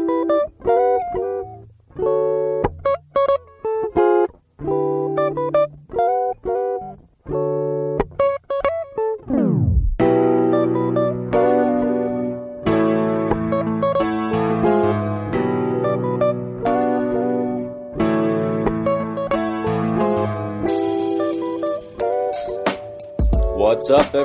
Música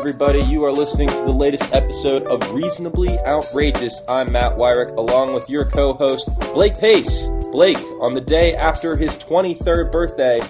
everybody? You are listening to the latest episode of Reasonably Outrageous. I'm Matt Wyrick, along with your co host, Blake Pace. Blake, on the day after his 23rd birthday,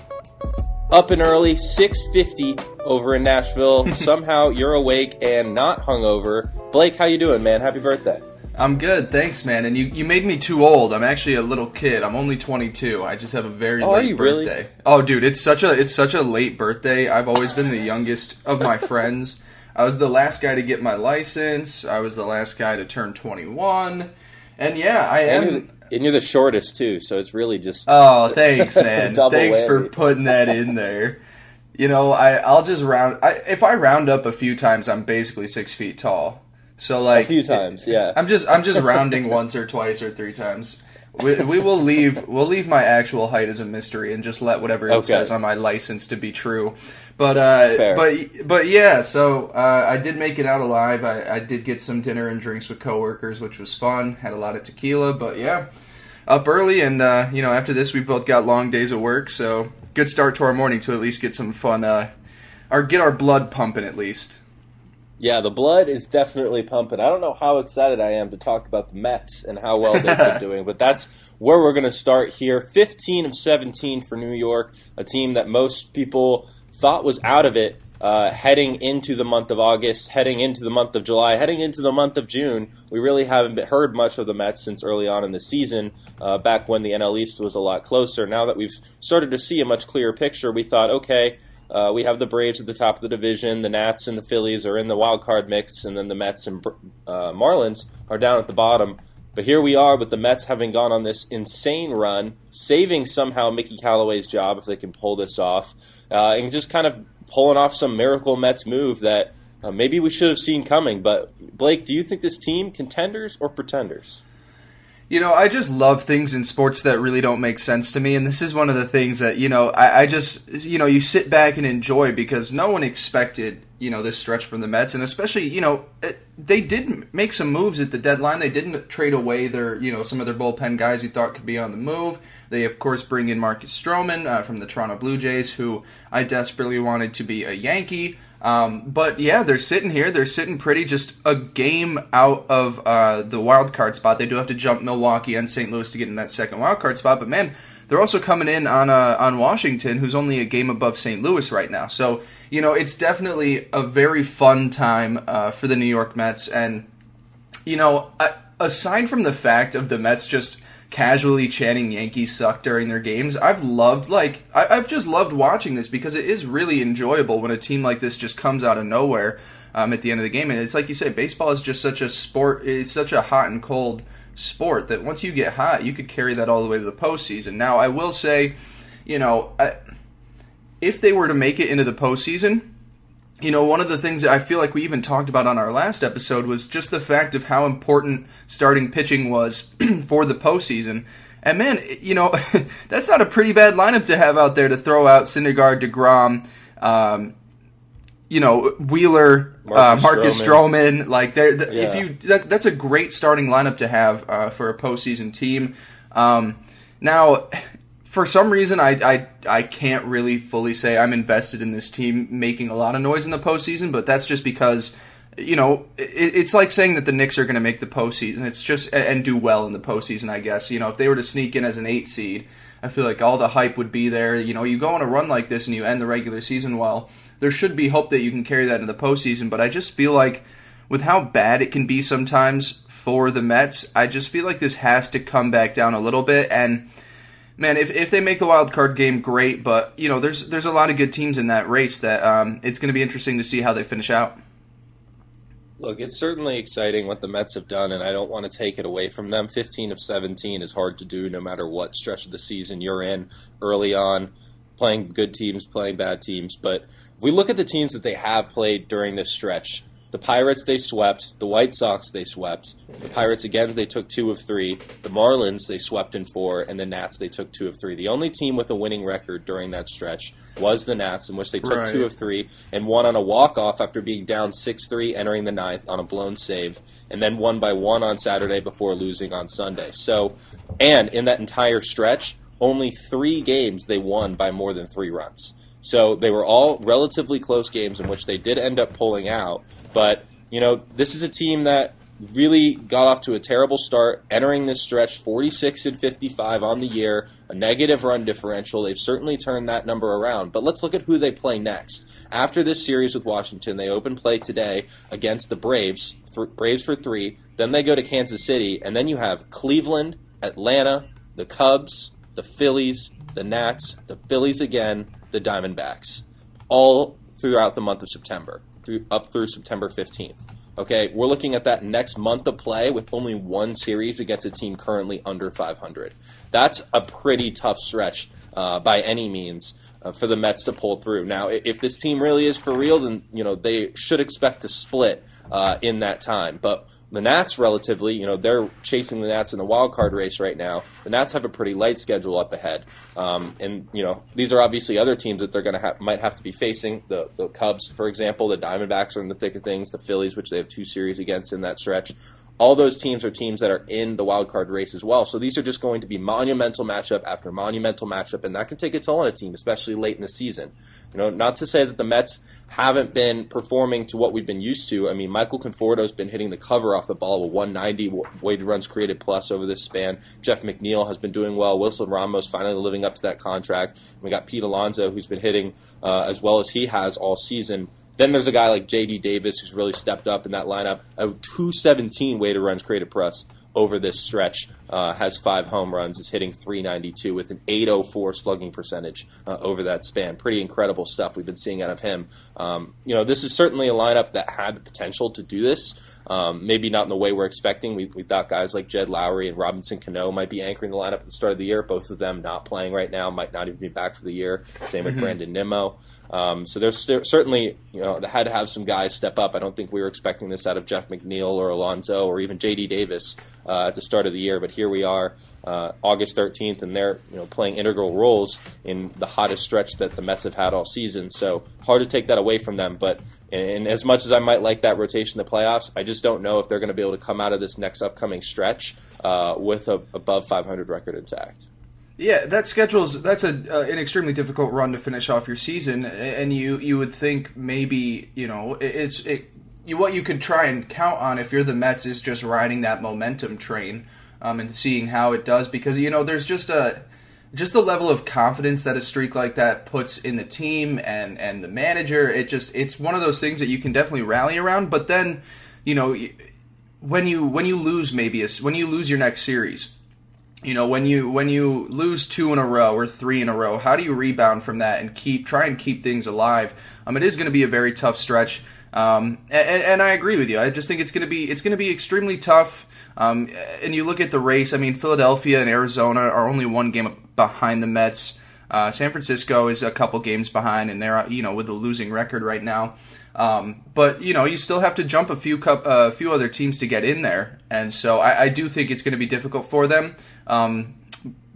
up and early, 6.50 over in Nashville. Somehow you're awake and not hungover. Blake, how you doing, man? Happy birthday. I'm good, thanks, man. And you, you made me too old. I'm actually a little kid. I'm only 22. I just have a very Oh, late are you really? birthday. Oh, dude, it's such a it's such a late birthday. I've always been the youngest of my friends. I was the last guy to get my license. I was the last guy to turn 21. And yeah, I And am. you're, and you're the shortest, too, so it's really just. Oh, thanks, man. Thanks for putting that in there. You know, I I'll just round. I, if I round up a few times, I'm basically six feet tall. So like a few times, yeah. I'm just I'm just rounding once or twice or three times. We, we will leave we'll leave my actual height as a mystery and just let whatever it Okay. says on my license to be true. But uh, Fair. but but yeah, so uh, I did make it out alive. I, I did get some dinner and drinks with coworkers, which was fun. Had a lot of tequila, but yeah, up early and uh, you know after this we both got long days of work, so good start to our morning to at least get some fun. Uh, or get our blood pumping at least. Yeah, the blood is definitely pumping. I don't know how excited I am to talk about the Mets and how well they've been doing, but that's where we're going to start here. 15 of 17 for New York, a team that most people thought was out of it uh, heading into the month of August, heading into the month of July, heading into the month of June. We really haven't heard much of the Mets since early on in the season, uh, back when the NL East was a lot closer. Now that we've started to see a much clearer picture, we thought, okay, uh, we have the Braves at the top of the division. The Nats and the Phillies are in the wild card mix, and then the Mets and uh, Marlins are down at the bottom. But here we are with the Mets having gone on this insane run, saving somehow Mickey Callaway's job if they can pull this off, uh, and just kind of pulling off some miracle Mets move that uh, maybe we should have seen coming. But Blake, do you think this team contenders or pretenders? You know, I just love things in sports that really don't make sense to me, and this is one of the things that you know I, I just you know you sit back and enjoy because no one expected you know this stretch from the Mets, and especially you know it, they did make some moves at the deadline. They didn't trade away their you know some of their bullpen guys you thought could be on the move. They of course bring in Marcus Stroman uh, from the Toronto Blue Jays, who I desperately wanted to be a Yankee. Um, but yeah, they're sitting here. They're sitting pretty, just a game out of uh, the wild card spot. They do have to jump Milwaukee and St. Louis to get in that second wild card spot. But man, they're also coming in on uh, on Washington, who's only a game above St. Louis right now. So you know, it's definitely a very fun time uh, for the New York Mets. And you know, aside from the fact of the Mets just casually chanting Yankees suck during their games, I've loved like I, I've just loved watching this because it is really enjoyable when a team like this just comes out of nowhere um, at the end of the game. And it's like you say, baseball is just such a sport. It's such a hot and cold sport that once you get hot, you could carry that all the way to the postseason. Now, I will say, you know, I, if they were to make it into the postseason, you know, one of the things that I feel like we even talked about on our last episode was just the fact of how important starting pitching was for the postseason. And man, you know, that's not a pretty bad lineup to have out there to throw out Syndergaard, Degrom, um, you know, Wheeler, Marcus Marcus, uh, Marcus Stroman. Stroman. Like, there, th- Yeah. if you that, that's a great starting lineup to have uh, for a postseason team. Um, now, for some reason, I, I I can't really fully say I'm invested in this team making a lot of noise in the postseason, but that's just because you know it, it's like saying that the Knicks are going to make the postseason. It's just and do well in the postseason. I guess you know if they were to sneak in as an eight seed, I feel like all the hype would be there. You know, you go on a run like this and you end the regular season well. There should be hope that you can carry that into the postseason, but I just feel like with how bad it can be sometimes for the Mets, I just feel like this has to come back down a little bit and man, if, if they make the wild card game, great. But you know, there's there's a lot of good teams in that race that um, it's going to be interesting to see how they finish out. Look, it's certainly exciting what the Mets have done, and I don't want to take it away from them. 15 of 17 is hard to do no matter what stretch of the season you're in early on, playing good teams, playing bad teams. But if we look at the teams that they have played during this stretch, The Pirates they swept. The White Sox they swept. The Pirates again they took two of three. The Marlins they swept in four, and the Nats they took two of three. The only team with a winning record during that stretch was the Nats, in which they took Right. two of three and won on a walk off after being down six three entering the ninth on a blown save, and then won by one on Saturday before losing on Sunday. So, and in that entire stretch, only three games they won by more than three runs. So they were all relatively close games in which they did end up pulling out. But, you know, this is a team that really got off to a terrible start entering this stretch 46 and 55 on the year, a negative run differential. They've certainly turned that number around. But let's look at who they play next. After this series with Washington, they open play today against the Braves, Braves for 3. Then they go to Kansas City, and then you have Cleveland, Atlanta, the Cubs, the Phillies, the Nats, the Phillies again, the Diamondbacks, all throughout the month of September, through, up through September 15th. Okay, we're looking at that next month of play with only one series against a team currently under 500. That's a pretty tough stretch uh, by any means uh, for the Mets to pull through. Now, if this team really is for real, then you know they should expect to split uh, in that time. But the Nats, relatively, you know, they're chasing the Nats in the wild card race right now. The Nats have a pretty light schedule up ahead, um, and you know these are obviously other teams that they're going to have might have to be facing. The the Cubs, for example, the Diamondbacks are in the thick of things. The Phillies, which they have two series against in that stretch. All those teams are teams that are in the wild card race as well. So these are just going to be monumental matchup after monumental matchup, and that can take a toll on a team, especially late in the season. You know, not to say that the Mets haven't been performing to what we've been used to. I mean, Michael Conforto's been hitting the cover off the ball with 190 w- weighted runs created plus over this span. Jeff McNeil has been doing well. Wilson Ramos finally living up to that contract. We got Pete Alonso, who's been hitting uh, as well as he has all season. Then there's a guy like J.D. Davis who's really stepped up in that lineup. A 217 weighted runs created plus over this stretch. Uh, has five home runs, is hitting 392 with an 804 slugging percentage uh, over that span. Pretty incredible stuff we've been seeing out of him. Um, you know, this is certainly a lineup that had the potential to do this. Um, maybe not in the way we're expecting. We, we thought guys like Jed Lowrie and Robinson Cano might be anchoring the lineup at the start of the year. Both of them not playing right now, might not even be back for the year. Same with Brandon Nimmo. Um, so there's cer- certainly, you know, they had to have some guys step up. I don't think we were expecting this out of Jeff McNeil or Alonso or even J.D. Davis uh, at the start of the year. But here we are, uh, August 13th, and they're you know playing integral roles in the hottest stretch that the Mets have had all season. So hard to take that away from them. But and as much as I might like that rotation in the playoffs, I just don't know if they're going to be able to come out of this next upcoming stretch uh, with a above 500 record intact. Yeah, that schedule's that's a uh, an extremely difficult run to finish off your season, and you you would think maybe you know it, it's it you, what you could try and count on if you're the Mets is just riding that momentum train um, and seeing how it does because you know there's just a just the level of confidence that a streak like that puts in the team and and the manager. It just it's one of those things that you can definitely rally around, but then you know when you when you lose maybe a when you lose your next series you know when you when you lose two in a row or three in a row how do you rebound from that and keep try and keep things alive? Um, it is going to be a very tough stretch. Um, and, and i agree with you. I just think it's going to be it's going to be extremely tough. Um, and you look at the race i mean philadelphia and arizona are only one game behind the mets. Uh, san francisco is a couple games behind and they're you know with a losing record right now. Um, but you know, you still have to jump a few cup, a uh, few other teams to get in there, and so I, I do think it's going to be difficult for them. Um,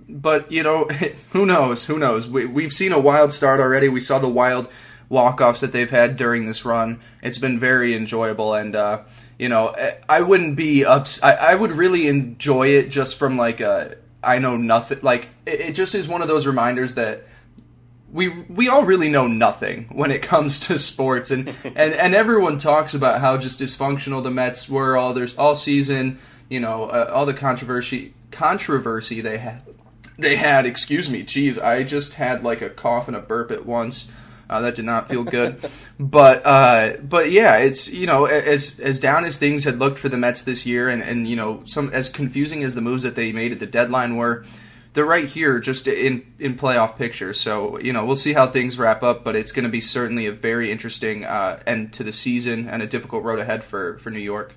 but you know, who knows? Who knows? We, we've seen a wild start already. We saw the wild walk-offs that they've had during this run. It's been very enjoyable, and uh, you know, I wouldn't be ups. I, I would really enjoy it just from like a I know nothing. Like it, it just is one of those reminders that we we all really know nothing when it comes to sports and and, and everyone talks about how just dysfunctional the Mets were all there's all season you know uh, all the controversy controversy they had they had excuse me geez, I just had like a cough and a burp at once uh, that did not feel good but uh, but yeah it's you know as as down as things had looked for the Mets this year and and you know some as confusing as the moves that they made at the deadline were they're right here just in in playoff picture. So you know we'll see how things wrap up, but it's going to be certainly a very interesting uh, end to the season and a difficult road ahead for for New York.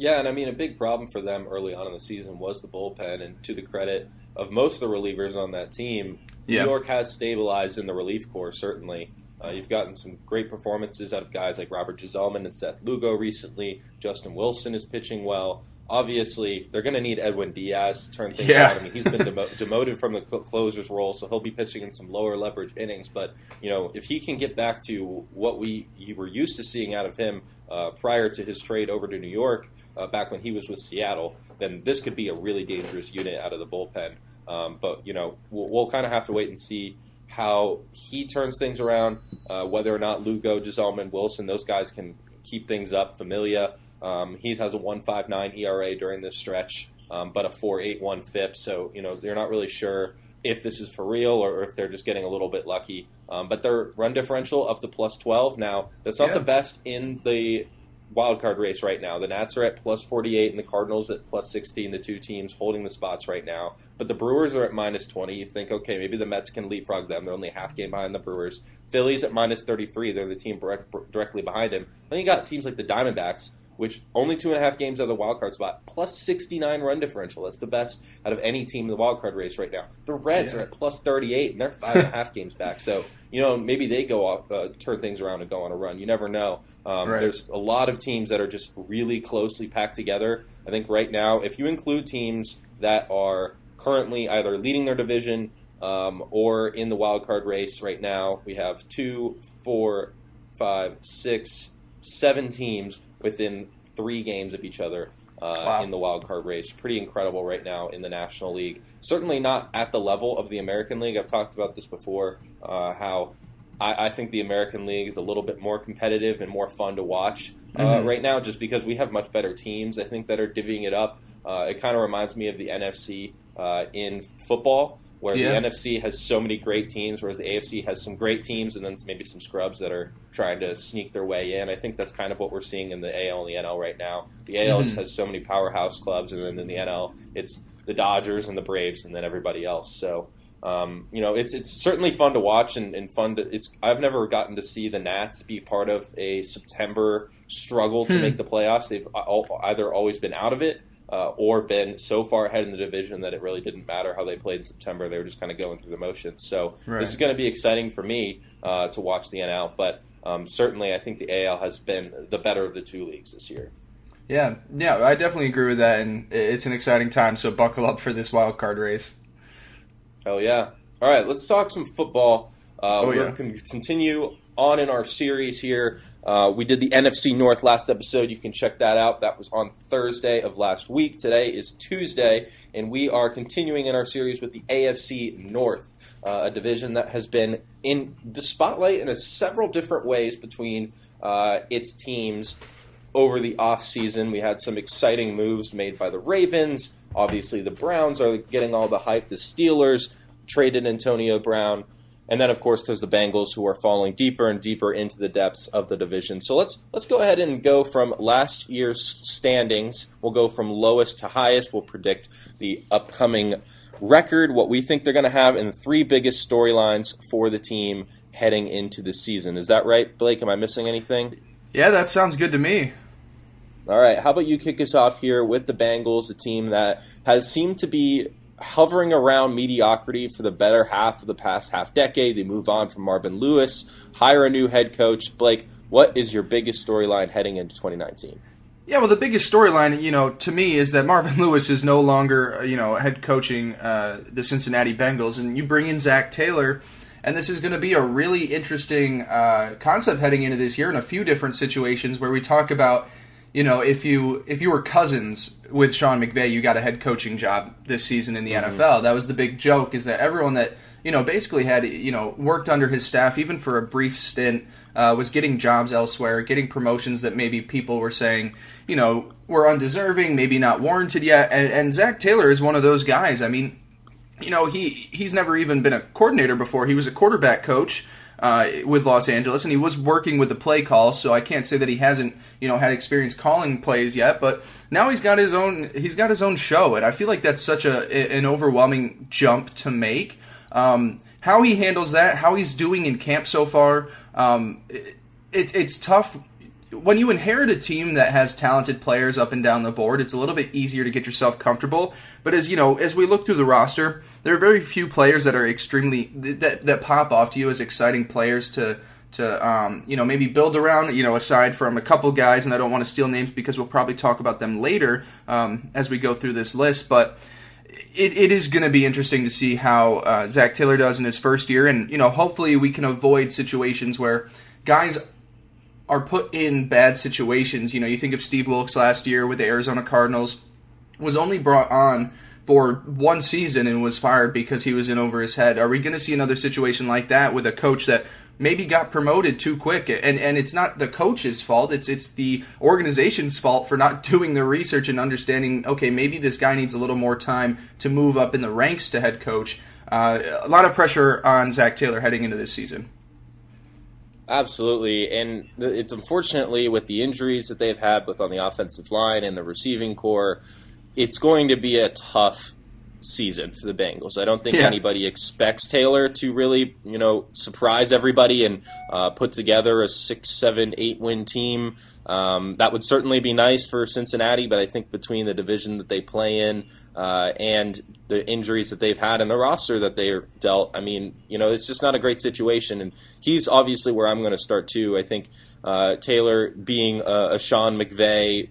Yeah, and I mean a big problem for them early on in the season was the bullpen, and to the credit of most of the relievers on that team, Yeah. New York has stabilized in the relief corps certainly. Uh, you've gotten some great performances out of guys like Robert Gsellman and Seth Lugo recently. Justin Wilson is pitching well. Obviously, they're going to need Edwin Diaz to turn things Yeah. out. I mean, he's been demo- demoted from the cl- closer's role, so he'll be pitching in some lower leverage innings. But you know, if he can get back to what we you were used to seeing out of him uh, prior to his trade over to New York, uh, back when he was with Seattle, then this could be a really dangerous unit out of the bullpen. Um, but you know, we'll, we'll kind of have to wait and see how he turns things around. Uh, whether or not Lugo, Gsellman, Wilson, those guys can keep things up. Familia, um, he has a 1.59 ERA during this stretch, um, but a 4.81 FIP. So you know, they're not really sure if this is for real or if they're just getting a little bit lucky. Um, but their run differential up to plus 12. Now, that's not Yeah. the best in the wild card race right now. The Nats are at plus 48 and the Cardinals at plus 16, the two teams holding the spots right now. But the Brewers are at minus 20. You think, okay, maybe the Mets can leapfrog them. They're only a half game behind the Brewers. Phillies at minus 33. They're the team direct, directly behind him. Then you got teams like the Diamondbacks, which only two and a half games out of the wild card spot, plus 69 run differential. That's the best out of any team in the wild card race right now. The Reds Yeah. are at plus 38, and they're five and a half games back. So, you know, maybe they go off, uh, turn things around and go on a run. You never know. Um, Right. There's a lot of teams that are just really closely packed together. I think right now, if you include teams that are currently either leading their division um, or in the wild card race right now, we have two, four, five, six, seven teams within three games of each other. Uh, Wow. In the wild card race, pretty incredible right now in the National League. Certainly not at the level of the American League. I've talked about this before. Uh, how I, I think the American League is a little bit more competitive and more fun to watch uh, Mhm. right now, just because we have much better teams. I think that are divvying it up. Uh, it kind of reminds me of the NFC uh, in football, where Yeah. the NFC has so many great teams, whereas the AFC has some great teams and then maybe some scrubs that are trying to sneak their way in. I think that's kind of what we're seeing in the AL and the NL right now. The AL just Mhm. has so many powerhouse clubs, and then in the NL, it's the Dodgers and the Braves, and then everybody else. So. Um, you know, it's it's certainly fun to watch and, and fun to. It's I've never gotten to see the Nats be part of a September struggle to Hmm. make the playoffs. They've either always been out of it uh, or been so far ahead in the division that it really didn't matter how they played in September. They were just kind of going through the motions. So Right. this is going to be exciting for me uh, to watch the NL, but um, certainly I think the AL has been the better of the two leagues this year. Yeah, yeah, I definitely agree with that, and it's an exciting time. So buckle up for this wild card race. Oh yeah! All right, let's talk some football. Uh, Oh, we're yeah. going to continue on in our series here. Uh, we did the NFC North last episode. You can check that out. That was on Thursday of last week. Today is Tuesday, and we are continuing in our series with the AFC North, uh, a division that has been in the spotlight in several different ways between uh, its teams over the offseason. We had some exciting moves made by the Ravens. Obviously, the Browns are getting all the hype. The Steelers traded Antonio Brown. And then, of course, there's the Bengals who are falling deeper and deeper into the depths of the division. So let's let's go ahead and go from last year's standings. We'll go from lowest to highest. We'll predict the upcoming record, what we think they're going to have, and the three biggest storylines for the team heading into the season. Is that right, Blake? Am I missing anything? Yeah, that sounds good to me. All right, how about you kick us off here with the Bengals, a team that has seemed to be hovering around mediocrity for the better half of the past half decade. They move on from Marvin Lewis, hire a new head coach. Blake, what is your biggest storyline heading into 2019? Yeah, well, the biggest storyline, you know, to me is that Marvin Lewis is no longer, uh, you know, head coaching uh, the Cincinnati Bengals, and you bring in Zac Taylor, and this is going to be a really interesting uh, concept heading into this year in a few different situations where we talk about, you know, if you if you were cousins with Sean McVay, you got a head coaching job this season in the NFL. That was the big joke, is that everyone that you know basically had you know worked under his staff even for a brief stint uh, was getting jobs elsewhere, getting promotions that maybe people were saying, you know, were undeserving, maybe not warranted yet. And, and Zac Taylor is one of those guys. I mean, you know, he he's never even been a coordinator before. He was a quarterback coach uh, with Los Angeles, and he was working with the play call. So I can't say that he hasn't, you know, had experience calling plays yet. But now he's got his own he's got his own show, and I feel like that's such a an overwhelming jump to make. Um, how he handles that, how he's doing in camp so far, um, it, it, it's tough when you inherit a team that has talented players up and down the board, it's a little bit easier to get yourself comfortable. But as you know, as we look through the roster, there are very few players that are extremely that that pop off to you as exciting players to to um, you know maybe build around you know aside from a couple guys and I don't want to steal names because we'll probably talk about them later um, as we go through this list but it, it is going to be interesting to see how uh, Zac Taylor does in his first year and you know hopefully we can avoid situations where guys are put in bad situations. You know you think of Steve Wilks last year with the Arizona Cardinals was only brought on for one season and was fired because he was in over his head. Are we going to see another situation like that with a coach that maybe got promoted too quick? And and it's not the coach's fault it's it's the organization's fault for not doing the research and understanding okay maybe this guy needs a little more time to move up in the ranks to head coach. Uh, a lot of pressure on Zac Taylor heading into this season Absolutely, and it's unfortunately with the injuries that they've had both on the offensive line and the receiving corps, it's going to be a tough season for the Bengals. I don't think yeah. anybody expects Taylor to really, you know, surprise everybody and uh, put together a six, seven, eight win team. Um, that would certainly be nice for Cincinnati, but I think between the division that they play in uh, and the injuries that they've had and the roster that they're dealt, I mean, you know, it's just not a great situation. And he's obviously where I'm going to start too. I think uh, Taylor being a, a Sean McVay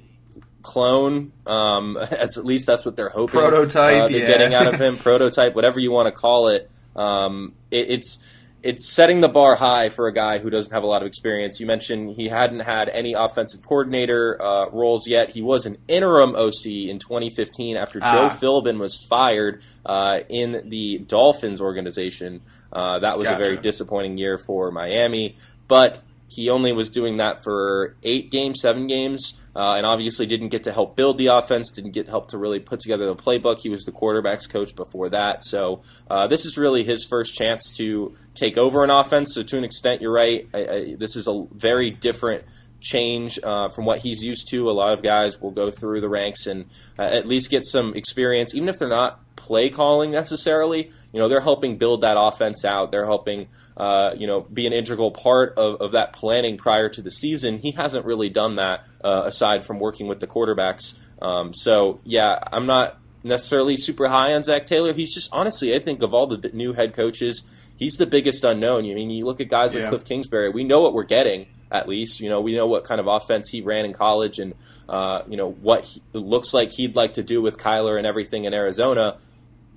clone. Um, at least that's what they're hoping. Prototype, uh, they're yeah. getting out of him. Prototype, whatever you want to call it. Um, it. It's it's setting the bar high for a guy who doesn't have a lot of experience. You mentioned he hadn't had any offensive coordinator uh, roles yet. He was an interim OC in 2015 after ah. Joe Philbin was fired uh, in the Dolphins organization. Uh, that was gotcha. a very disappointing year for Miami, but he only was doing that for eight games, seven games, uh, and obviously didn't get to help build the offense, didn't get help to really put together the playbook. He was the quarterbacks coach before that. So uh, this is really his first chance to take over an offense. So to an extent, you're right. I, I, this is a very different change uh, from what he's used to. A lot of guys will go through the ranks and uh, at least get some experience, even if they're not play calling necessarily. You know, they're helping build that offense out. They're helping, uh, you know, be an integral part of, of that planning prior to the season. He hasn't really done that uh, aside from working with the quarterbacks. Um, so, yeah, I'm not necessarily super high on Zac Taylor. He's just, honestly, I think of all the new head coaches, he's the biggest unknown. I mean, you look at guys like yeah. Cliff Kingsbury, we know what we're getting at least. You know, we know what kind of offense he ran in college and, uh, you know, what he, looks like he'd like to do with Kyler and everything in Arizona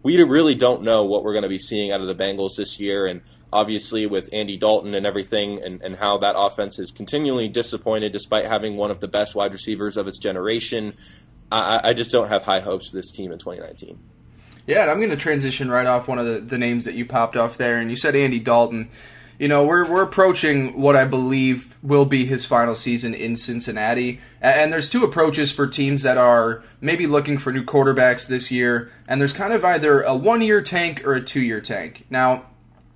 we really don't know what we're going to be seeing out of the Bengals this year. And obviously, with Andy Dalton and everything, and, and how that offense is continually disappointed despite having one of the best wide receivers of its generation, I, I just don't have high hopes for this team in 2019. Yeah, and I'm going to transition right off one of the, the names that you popped off there, and you said Andy Dalton you know, we're we're approaching what I believe will be his final season in Cincinnati. And there's two approaches for teams that are maybe looking for new quarterbacks this year, and there's kind of either a one-year tank or a two-year tank. Now,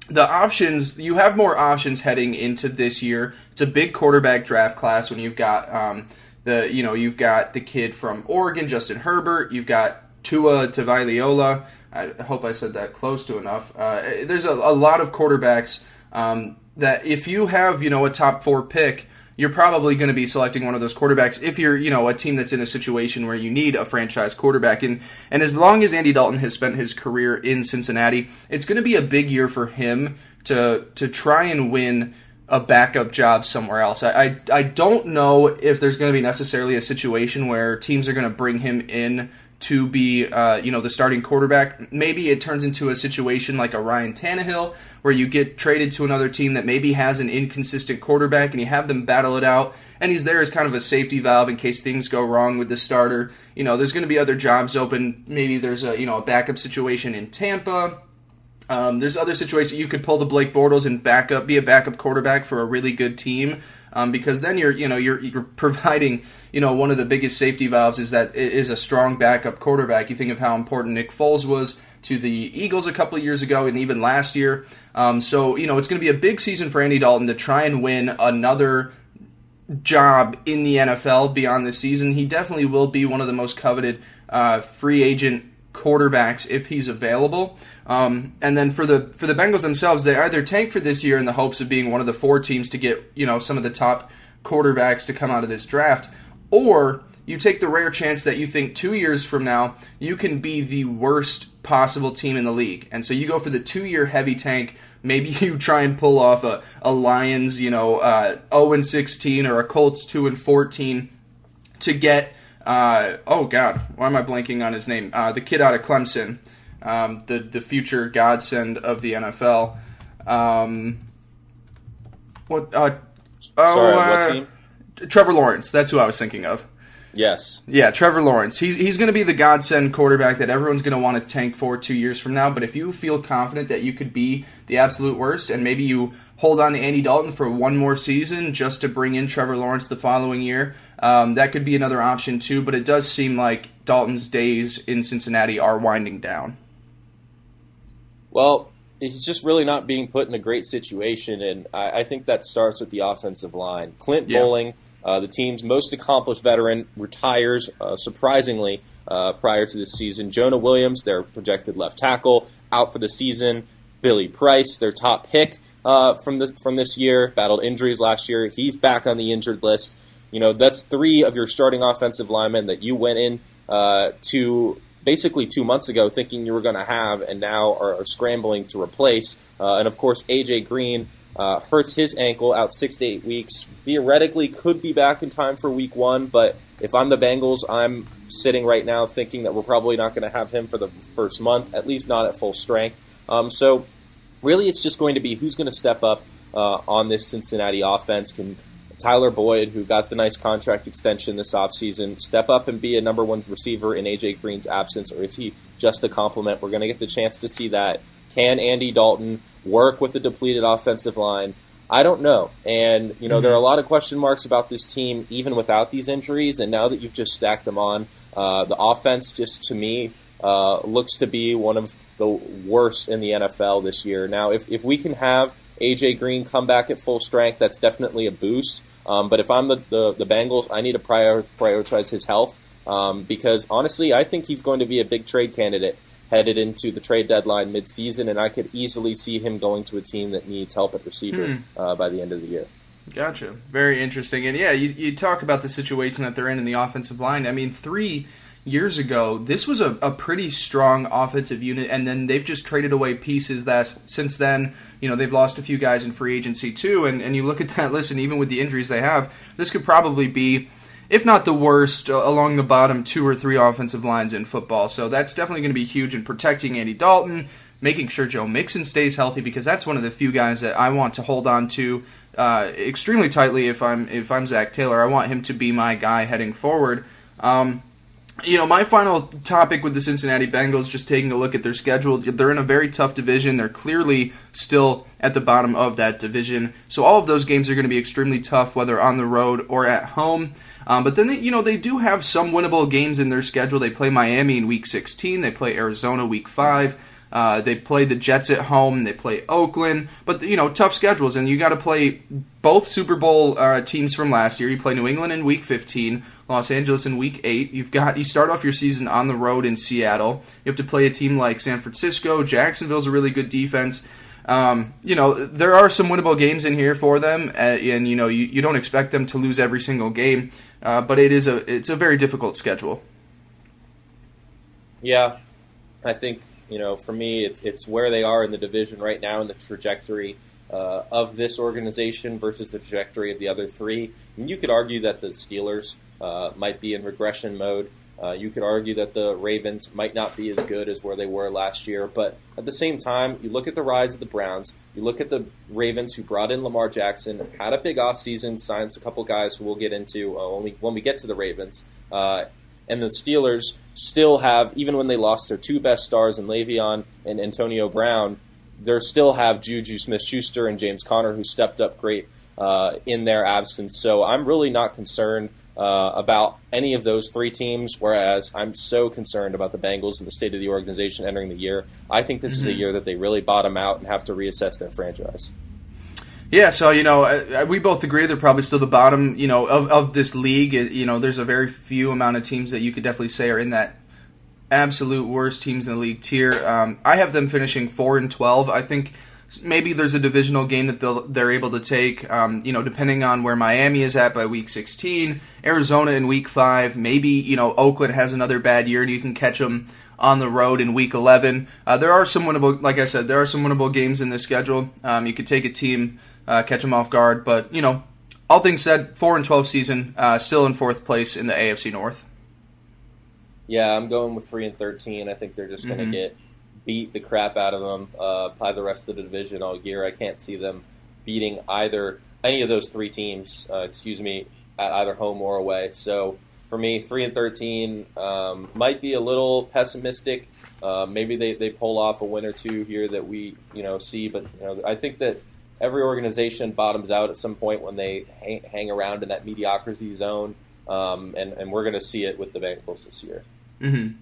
the options you have more options heading into this year. It's a big quarterback draft class when you've got um, the you know you've got the kid from Oregon, Justin Herbert. You've got Tua Tagovailoa. I hope I said that close to enough. Uh, there's a, a lot of quarterbacks um, that if you have you know a top four pick, you're probably going to be selecting one of those quarterbacks if you're you know a team that's in a situation where you need a franchise quarterback. And and as long as Andy Dalton has spent his career in Cincinnati, it's going to be a big year for him to to try and win a backup job somewhere else. I, I, I don't know if there's going to be necessarily a situation where teams are going to bring him in to be, uh, you know, the starting quarterback. Maybe it turns into a situation like a Ryan Tannehill, where you get traded to another team that maybe has an inconsistent quarterback, and you have them battle it out, and he's there as kind of a safety valve in case things go wrong with the starter. You know, there's going to be other jobs open. Maybe there's a you know a backup situation in Tampa. Um, there's other situations you could pull the Blake Bortles and back up, be a backup quarterback for a really good team, um, because then you're you know you're you're providing you know, one of the biggest safety valves is that it is a strong backup quarterback. You think of how important Nick Foles was to the Eagles a couple years ago and even last year. Um, so, you know, it's going to be a big season for Andy Dalton to try and win another job in the NFL beyond this season. He definitely will be one of the most coveted uh, free agent quarterbacks if he's available. Um, and then for the for the Bengals themselves, they either tank for this year in the hopes of being one of the four teams to get you know some of the top quarterbacks to come out of this draft, or you take the rare chance that you think two years from now you can be the worst possible team in the league, and so you go for the two-year heavy tank. Maybe you try and pull off a, a Lions, you know, uh, 0 and 16 or a Colts 2 and 14 to get. Uh, oh God, why am I blanking on his name? Uh, the kid out of Clemson, um, the the future godsend of the NFL. Um, what? Uh, oh, Sorry, what uh, team? Trevor Lawrence. That's who I was thinking of. Yes. Yeah, Trevor Lawrence. He's he's going to be the godsend quarterback that everyone's going to want to tank for two years from now. But if you feel confident that you could be the absolute worst, and maybe you hold on to Andy Dalton for one more season just to bring in Trevor Lawrence the following year, um, that could be another option too. But it does seem like Dalton's days in Cincinnati are winding down. Well, he's just really not being put in a great situation, and I, I think that starts with the offensive line. Clint Yeah. Boling, uh, the team's most accomplished veteran, retires uh, surprisingly uh, prior to this season. Jonah Williams, their projected left tackle, out for the season. Billy Price, their top pick uh, from this from this year, battled injuries last year. He's back on the injured list. You know, that's three of your starting offensive linemen that you went in uh, to basically two months ago thinking you were going to have and now are, are scrambling to replace. Uh, and of course, AJ Green uh, hurts his ankle out six to eight weeks. Theoretically, could be back in time for week one, but if I'm the Bengals, I'm sitting right now thinking that we're probably not going to have him for the first month, at least not at full strength. Um, so, really, it's just going to be who's going to step up uh, on this Cincinnati offense. Can Tyler Boyd, who got the nice contract extension this offseason, step up and be a number one receiver in AJ Green's absence, or is he just a complement? We're going to get the chance to see that. Can Andy Dalton work with a depleted offensive line? I don't know. And, you know, there are a lot of question marks about this team, even without these injuries. And now that you've just stacked them on, uh, the offense, just to me, uh, looks to be one of the worst in the NFL this year. Now, if, if we can have AJ Green come back at full strength, that's definitely a boost. Um, but if I'm the, the, the Bengals, I need to prior, prioritize his health um, because honestly, I think he's going to be a big trade candidate headed into the trade deadline midseason, and I could easily see him going to a team that needs help at receiver uh, by the end of the year. Gotcha. Very interesting. And yeah, you, you talk about the situation that they're in in the offensive line. I mean, three years ago, this was a, a pretty strong offensive unit, and then they've just traded away pieces that since then, you know, they've lost a few guys in free agency too. And, and you look at that list, and even with the injuries they have, this could probably be, if not the worst, uh, along the bottom two or three offensive lines in football. So that's definitely going to be huge in protecting Andy Dalton, making sure Joe Mixon stays healthy, because that's one of the few guys that I want to hold on to uh, extremely tightly. If I'm if I'm Zac Taylor, I want him to be my guy heading forward. Um, you know, my final topic with the Cincinnati Bengals, just taking a look at their schedule, they're in a very tough division. They're clearly still at the bottom of that division. So all of those games are going to be extremely tough, whether on the road or at home. Um, but then, they, you know, they do have some winnable games in their schedule. They play Miami in Week 16. They play Arizona Week 5. Uh, they play the Jets at home. They play Oakland, but you know tough schedules, and you got to play both Super Bowl uh, teams from last year. You play New England in Week 15, Los Angeles in Week 8. You've got you start off your season on the road in Seattle. You have to play a team like San Francisco. Jacksonville's a really good defense. Um, you know there are some winnable games in here for them, uh, and you know you, you don't expect them to lose every single game, uh, but it is a it's a very difficult schedule. Yeah, I think you know for me it's it's where they are in the division right now and the trajectory uh, of this organization versus the trajectory of the other three. I mean, you could argue that the Steelers uh, might be in regression mode. Uh, you could argue that the Ravens might not be as good as where they were last year, but at the same time, you look at the rise of the Browns, you look at the Ravens who brought in Lamar Jackson, had a big offseason, signs a couple guys who we'll get into uh, when we when we get to the Ravens, uh, and the Steelers still have, even when they lost their two best stars in Le'Veon and Antonio Brown, they still have Juju Smith-Schuster and James Conner who stepped up great uh, in their absence. So I'm really not concerned uh, about any of those three teams, whereas I'm so concerned about the Bengals and the state of the organization entering the year. I think this is a year that they really bottom out and have to reassess their franchise. Yeah, so you know, uh, we both agree they're probably still the bottom, you know, of, of this league. You know, there's a very few amount of teams that you could definitely say are in that absolute worst teams in the league tier. Um, I have them finishing four and twelve. I think maybe there's a divisional game that they're able to take. Um, you know, depending on where Miami is at by week 16, Arizona in week five. Maybe you know Oakland has another bad year and you can catch them on the road in week 11. Uh, there are some winnable, like I said, there are some winnable games in this schedule. Um, you could take a team, uh, catch them off guard, but you know, all things said, four and 12 season, uh, still in fourth place in the AFC North. Yeah, I'm going with three and 13. I think they're just going to mm-hmm. get beat the crap out of them uh, by the rest of the division all year. I can't see them beating either any of those three teams. Uh, excuse me, at either home or away. So for me, three and thirteen um, might be a little pessimistic. Uh, maybe they, they pull off a win or two here that we you know see, but you know I think that every organization bottoms out at some point when they hang, hang around in that mediocrity zone, um, and and we're going to see it with the Bengals this year. Mm-hmm.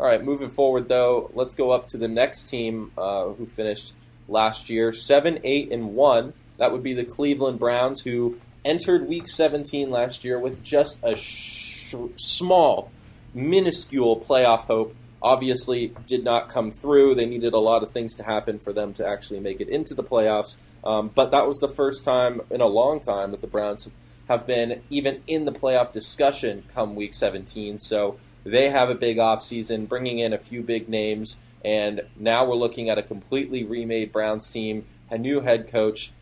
All right, moving forward though, let's go up to the next team uh, who finished last year seven, eight, and one. That would be the Cleveland Browns, who entered Week 17 last year with just a sh- small, minuscule playoff hope. Obviously, did not come through. They needed a lot of things to happen for them to actually make it into the playoffs. Um, but that was the first time in a long time that the Browns have been even in the playoff discussion come Week 17. So they have a big offseason, bringing in a few big names, and now we're looking at a completely remade Browns team, a new head coach.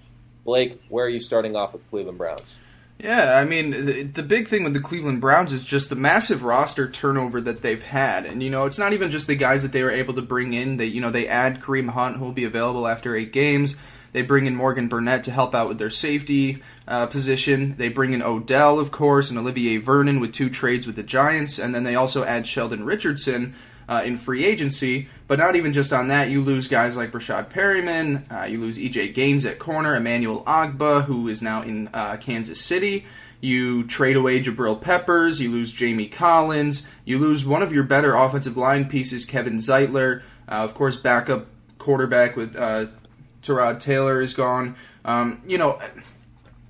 Blake, where are you starting off with Cleveland Browns? Yeah, I mean, the, the, big thing with the Cleveland Browns is just the massive roster turnover that they've had. And, you know, it's not even just the guys that they were able to bring in. They, you know, they add Kareem Hunt, who will be available after eight games. They bring in Morgan Burnett to help out with their safety uh, position. They bring in Odell, of course, and Olivier Vernon with two trades with the Giants. And then they also add Sheldon Richardson uh, in free agency. But not even just on that, you lose guys like Breshad Perriman, uh, you lose EJ Gaines at corner, Emmanuel Ogbah, who is now in uh, Kansas City. You trade away Jabril Peppers, you lose Jamie Collins, you lose one of your better offensive line pieces, Kevin Zeitler. Uh, of course, backup quarterback with uh, Tyrod Taylor is gone. Um, you know,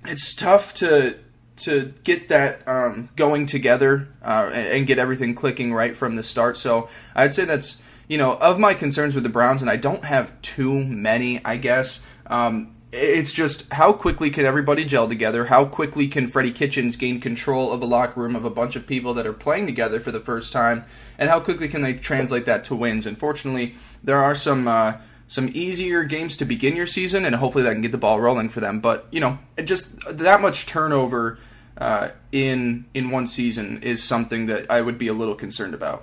it's tough to to get that um, going together uh, and get everything clicking right from the start. So I'd say that's you know of my concerns with the Browns, and I don't have too many, I guess. Um, it's just how quickly can everybody gel together? How quickly can Freddie Kitchens gain control of a locker room of a bunch of people that are playing together for the first time? And how quickly can they translate that to wins? Unfortunately, there are some uh, some easier games to begin your season, and hopefully that can get the ball rolling for them. But you know, just that much turnover uh, in in one season is something that I would be a little concerned about.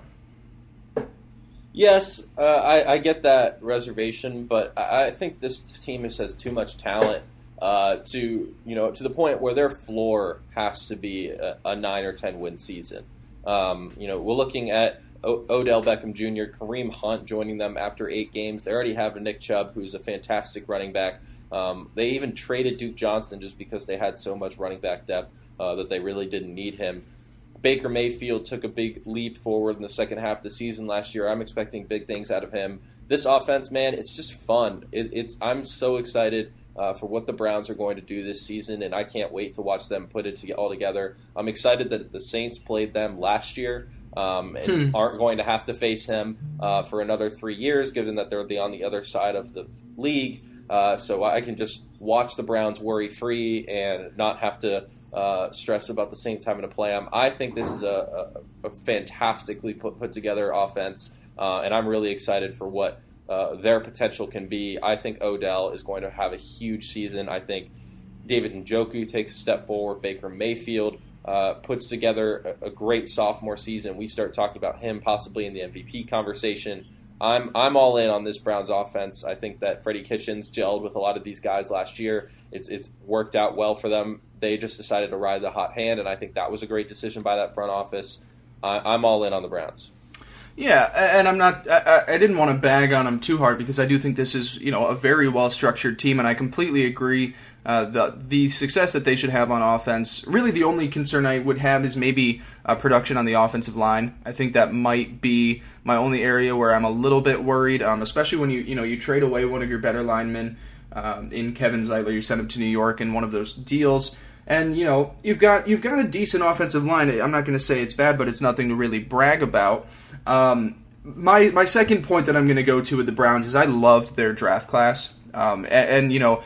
Yes, uh, I, I, get that reservation, but I, think this team just has too much talent uh, to you know to the point where their floor has to be a, a nine or ten win season. Um, you know, we're looking at o- Odell Beckham Jr., Kareem Hunt joining them after eight games. They already have Nick Chubb, who's a fantastic running back. Um, they even traded Duke Johnson just because they had so much running back depth uh, that they really didn't need him. Baker Mayfield took a big leap forward in the second half of the season last year. I'm expecting big things out of him. This offense, man, it's just fun. It, it's I'm so excited uh, for what the Browns are going to do this season, and I can't wait to watch them put it all together. I'm excited that the Saints played them last year um, and hmm. aren't going to have to face him uh, for another three years, given that they're the, on the other side of the league. Uh, so I can just watch the Browns worry free and not have to uh, stress about the Saints having to play them. I think this is a, a, a fantastically put, put together offense, uh, and I'm really excited for what uh, their potential can be. I think Odell is going to have a huge season. I think David Njoku takes a step forward. Baker Mayfield uh, puts together a, a, great sophomore season. We start talking about him possibly in the MVP conversation. I'm I'm all in on this Browns offense. I think that Freddie Kitchens gelled with a lot of these guys last year. It's it's worked out well for them. They just decided to ride the hot hand, and I think that was a great decision by that front office. I, am all in on the Browns. Yeah, and I'm not. I, I, didn't want to bag on them too hard because I do think this is you know a very well structured team, and I completely agree. Uh, the the success that they should have on offense. Really, the only concern I would have is maybe uh, production on the offensive line. I think that might be my only area where I'm a little bit worried, um, especially when you you know you trade away one of your better linemen um, in Kevin Zeitler. You send him to New York in one of those deals. And you know you've got you've got a decent offensive line. I'm not going to say it's bad, but it's nothing to really brag about. Um, my my second point that I'm going to go to with the Browns is I loved their draft class, um, and, and, you know,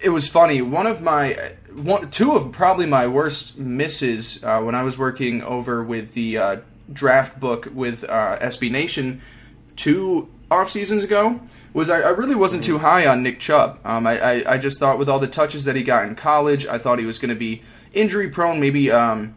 it was funny. One of my one, two of probably my worst misses uh, when I was working over with the uh, draft book with uh, SB Nation two off seasons ago was I, I, really wasn't too high on Nick Chubb. Um, I, I, I, just thought with all the touches that he got in college, I thought he was going to be injury prone, maybe um,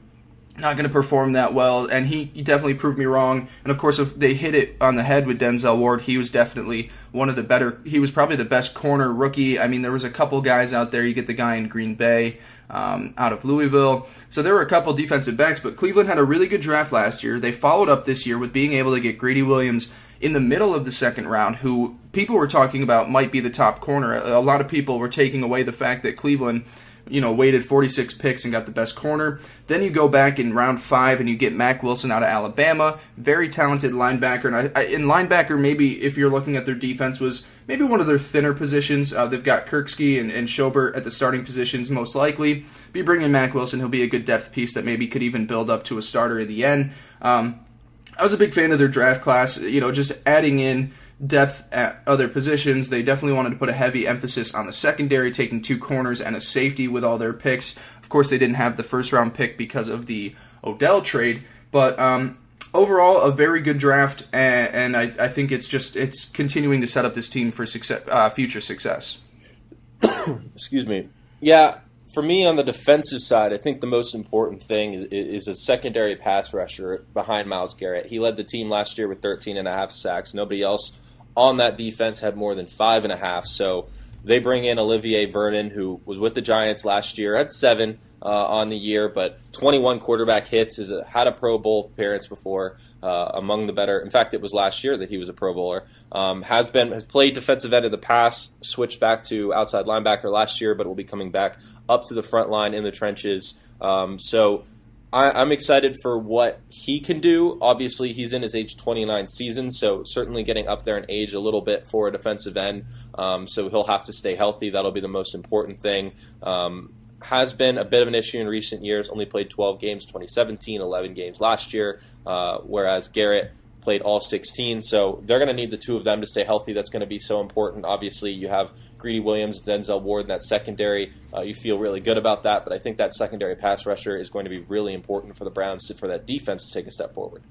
not going to perform that well, and he, definitely proved me wrong. And of course, if they hit it on the head with Denzel Ward, he was definitely one of the better. He was probably the best corner rookie. I mean, there was a couple guys out there. You get the guy in Green Bay. Um, out of Louisville. So there were a couple defensive backs, but Cleveland had a really good draft last year. They followed up this year with being able to get Greedy Williams in the middle of the second round, who people were talking about might be the top corner. A lot of people were taking away the fact that Cleveland you know, waited 46 picks and got the best corner. Then you go back in round five and you get Mack Wilson out of Alabama, very talented linebacker. And I, I, in linebacker, maybe if you're looking at their defense, was maybe one of their thinner positions. Uh, they've got Kirksey and, and Schobert at the starting positions, most likely. Be bringing Mack Wilson, he'll be a good depth piece that maybe could even build up to a starter in the end. Um, I was a big fan of their draft class. You know, just adding in depth at other positions. They definitely wanted to put a heavy emphasis on the secondary, taking two corners and a safety with all their picks. Of course, they didn't have the first round pick because of the Odell trade, but um, overall, a very good draft, and, and I, I, think it's just it's continuing to set up this team for success, uh, future success. Excuse me. Yeah, for me on the defensive side, I think the most important thing is, is, a secondary pass rusher behind Myles Garrett. He led the team last year with 13 and a half sacks. Nobody else on that defense had more than five and a half. So they bring in Olivier Vernon, who was with the Giants last year, had seven uh, on the year, but 21 quarterback hits. A, had a Pro Bowl appearance before, uh, among the better. In fact, it was last year that he was a Pro Bowler. Um, has been has played defensive end in the past. Switched back to outside linebacker last year, but will be coming back up to the front line in the trenches. Um, so I, am excited for what he can do. Obviously, he's in his age 29 season, so certainly getting up there in age a little bit for a defensive end. Um, so he'll have to stay healthy. That'll be the most important thing. Um, has been a bit of an issue in recent years. Only played 12 games 2017, 11 games last year, uh, whereas Garrett played all 16. So they're going to need the two of them to stay healthy. That's going to be so important. Obviously, you have Greedy Williams, Denzel Ward in that secondary. Uh, you feel really good about that, but I think that secondary pass rusher is going to be really important for the Browns to, for that defense to take a step forward.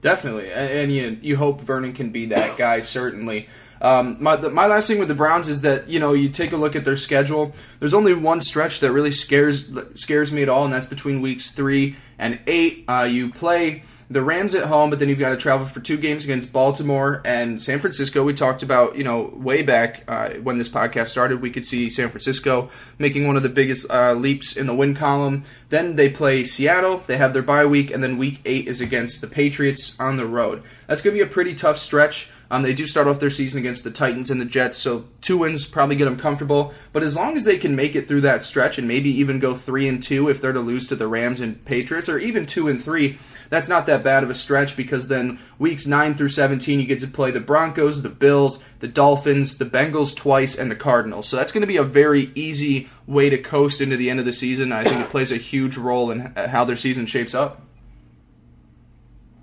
Definitely, and you you hope Vernon can be that guy. Certainly. Um, my the, my last thing with the Browns is that you know you take a look at their schedule. There's only one stretch that really scares scares me at all, and that's between weeks three and eight. Uh, you play the Rams at home, but then you've got to travel for two games against Baltimore and San Francisco. We talked about, you know, way back uh, when this podcast started, we could see San Francisco making one of the biggest uh, leaps in the win column. Then they play Seattle, they have their bye week, and then week eight is against the Patriots on the road. That's going to be a pretty tough stretch. Um, they do start off their season against the Titans and the Jets, so two wins probably get them comfortable. But as long as they can make it through that stretch and maybe even go three and two if they're to lose to the Rams and Patriots, or even two and three, that's not that bad of a stretch because then weeks 9 through 17 you get to play the Broncos, the Bills, the Dolphins, the Bengals twice, and the Cardinals. So that's going to be a very easy way to coast into the end of the season. I think it plays a huge role in how their season shapes up.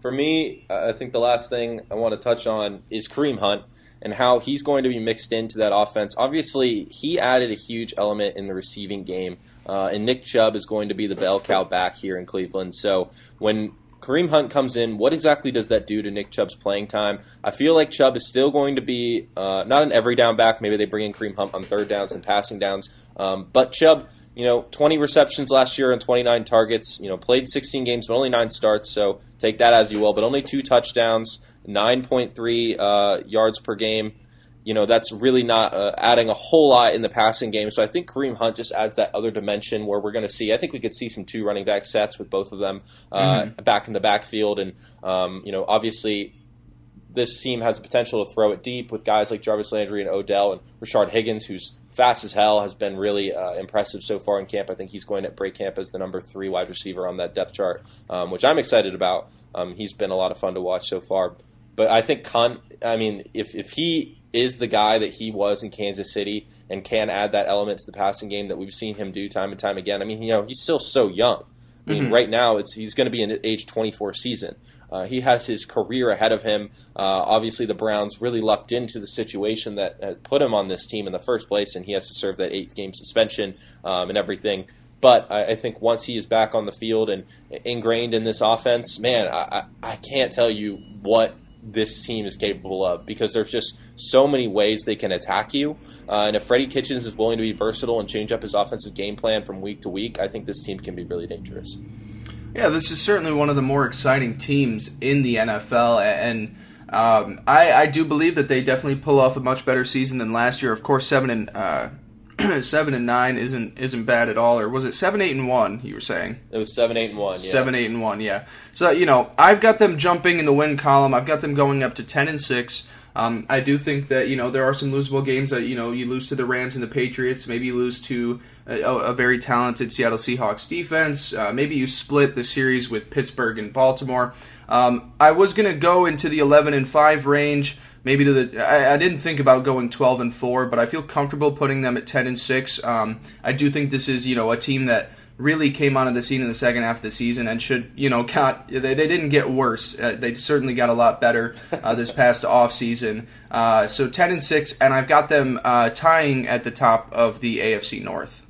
For me, I think the last thing I want to touch on is Kareem Hunt and how he's going to be mixed into that offense. Obviously, he added a huge element in the receiving game, uh, and Nick Chubb is going to be the bell cow back here in Cleveland. So when Kareem Hunt comes in. What exactly does that do to Nick Chubb's playing time? I feel like Chubb is still going to be uh, not an every down back. Maybe they bring in Kareem Hunt on third downs and passing downs. Um, but Chubb, you know, 20 receptions last year and 29 targets. You know, played 16 games, but only nine starts. So take that as you will. But only two touchdowns, 9.3 uh, yards per game you know that's really not uh, adding a whole lot in the passing game. So I think Kareem Hunt just adds that other dimension where we're going to see. I think we could see some two running back sets with both of them uh, mm-hmm. back in the backfield, and um, you know obviously this team has the potential to throw it deep with guys like Jarvis Landry and Odell and Rashard Higgins, who's fast as hell, has been really uh, impressive so far in camp. I think he's going to break camp as the number three wide receiver on that depth chart, um, which I'm excited about. Um, he's been a lot of fun to watch so far. But I think Hunt, I mean, if, if he is the guy that he was in Kansas City and can add that element to the passing game that we've seen him do time and time again. I mean, you know, he's still so young. I mean, mm-hmm. right now it's he's going to be in age 24 season. Uh, he has his career ahead of him. Uh, obviously, the Browns really lucked into the situation that put him on this team in the first place, and he has to serve that eight game suspension um, and everything. But I, I, think once he is back on the field and ingrained in this offense, man, I, I can't tell you what this team is capable of because there's just so many ways they can attack you. Uh, and if Freddie Kitchens is willing to be versatile and change up his offensive game plan from week to week, I think this team can be really dangerous. Yeah, this is certainly one of the more exciting teams in the NFL, and um, I, I, do believe that they definitely pull off a much better season than last year. Of course, seven and uh, seven and nine isn't isn't bad at all. Or was it seven, eight, and one? You were saying it was seven, eight, and one. Yeah. Seven, eight, and one. Yeah. So you know, I've got them jumping in the win column. I've got them going up to ten and six. Um, I do think that you know there are some losable games that you know you lose to the Rams and the Patriots. Maybe you lose to a, a very talented Seattle Seahawks defense. Uh, maybe you split the series with Pittsburgh and Baltimore. Um, I was gonna go into the 11 and five range. Maybe to the I, I, didn't think about going 12 and four, but I feel comfortable putting them at 10 and six. Um, I do think this is you know a team that really came onto the scene in the second half of the season and should, you know, got, they, they didn't get worse. Uh, they certainly got a lot better uh, this past off season. Uh, so 10 and 6, and I've got them uh, tying at the top of the AFC North.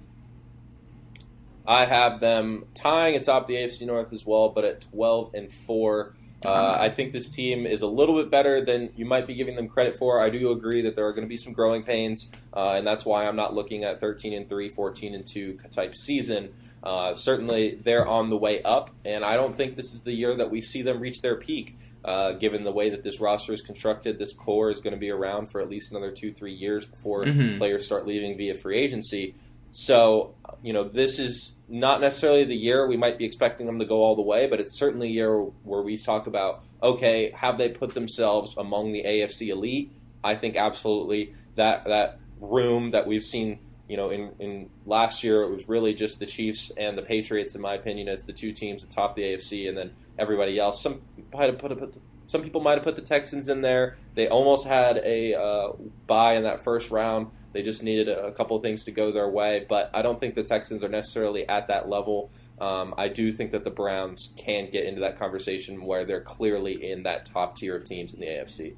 I have them tying atop the AFC North as well, but at 12 and 4. Uh, I think this team is a little bit better than you might be giving them credit for. I do agree that there are going to be some growing pains, uh, and that's why I'm not looking at 13 and 3, 14 and 2 type season. Uh, certainly, they're on the way up, and I don't think this is the year that we see them reach their peak. Uh, given the way that this roster is constructed, this core is going to be around for at least another two, three years before mm-hmm. players start leaving via free agency. So, you know, this is not necessarily the year we might be expecting them to go all the way, but it's certainly a year where we talk about okay, have they put themselves among the AFC elite? I think absolutely that that room that we've seen. You know, in, in last year, it was really just the Chiefs and the Patriots, in my opinion, as the two teams atop the AFC, and then everybody else. Some might have put, some people might have put the Texans in there. They almost had a uh, bye in that first round. They just needed a, couple of things to go their way, but I don't think the Texans are necessarily at that level. Um, I do think that the Browns can get into that conversation where they're clearly in that top tier of teams in the AFC.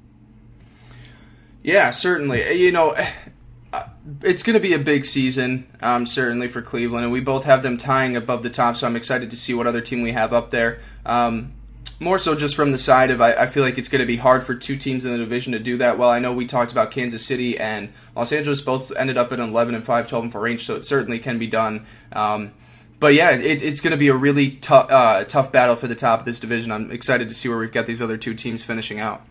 Yeah, certainly. You know, uh, it's going to be a big season, um, certainly for Cleveland, and we both have them tying above the top. So I'm excited to see what other team we have up there. Um, more so just from the side of I, I feel like it's going to be hard for two teams in the division to do that. Well, I know we talked about Kansas City and Los Angeles both ended up at 11 and 5, 12 and 4 range, so it certainly can be done. Um, but yeah, it, it's going to be a really tough uh, tough battle for the top of this division. I'm excited to see where we've got these other two teams finishing out.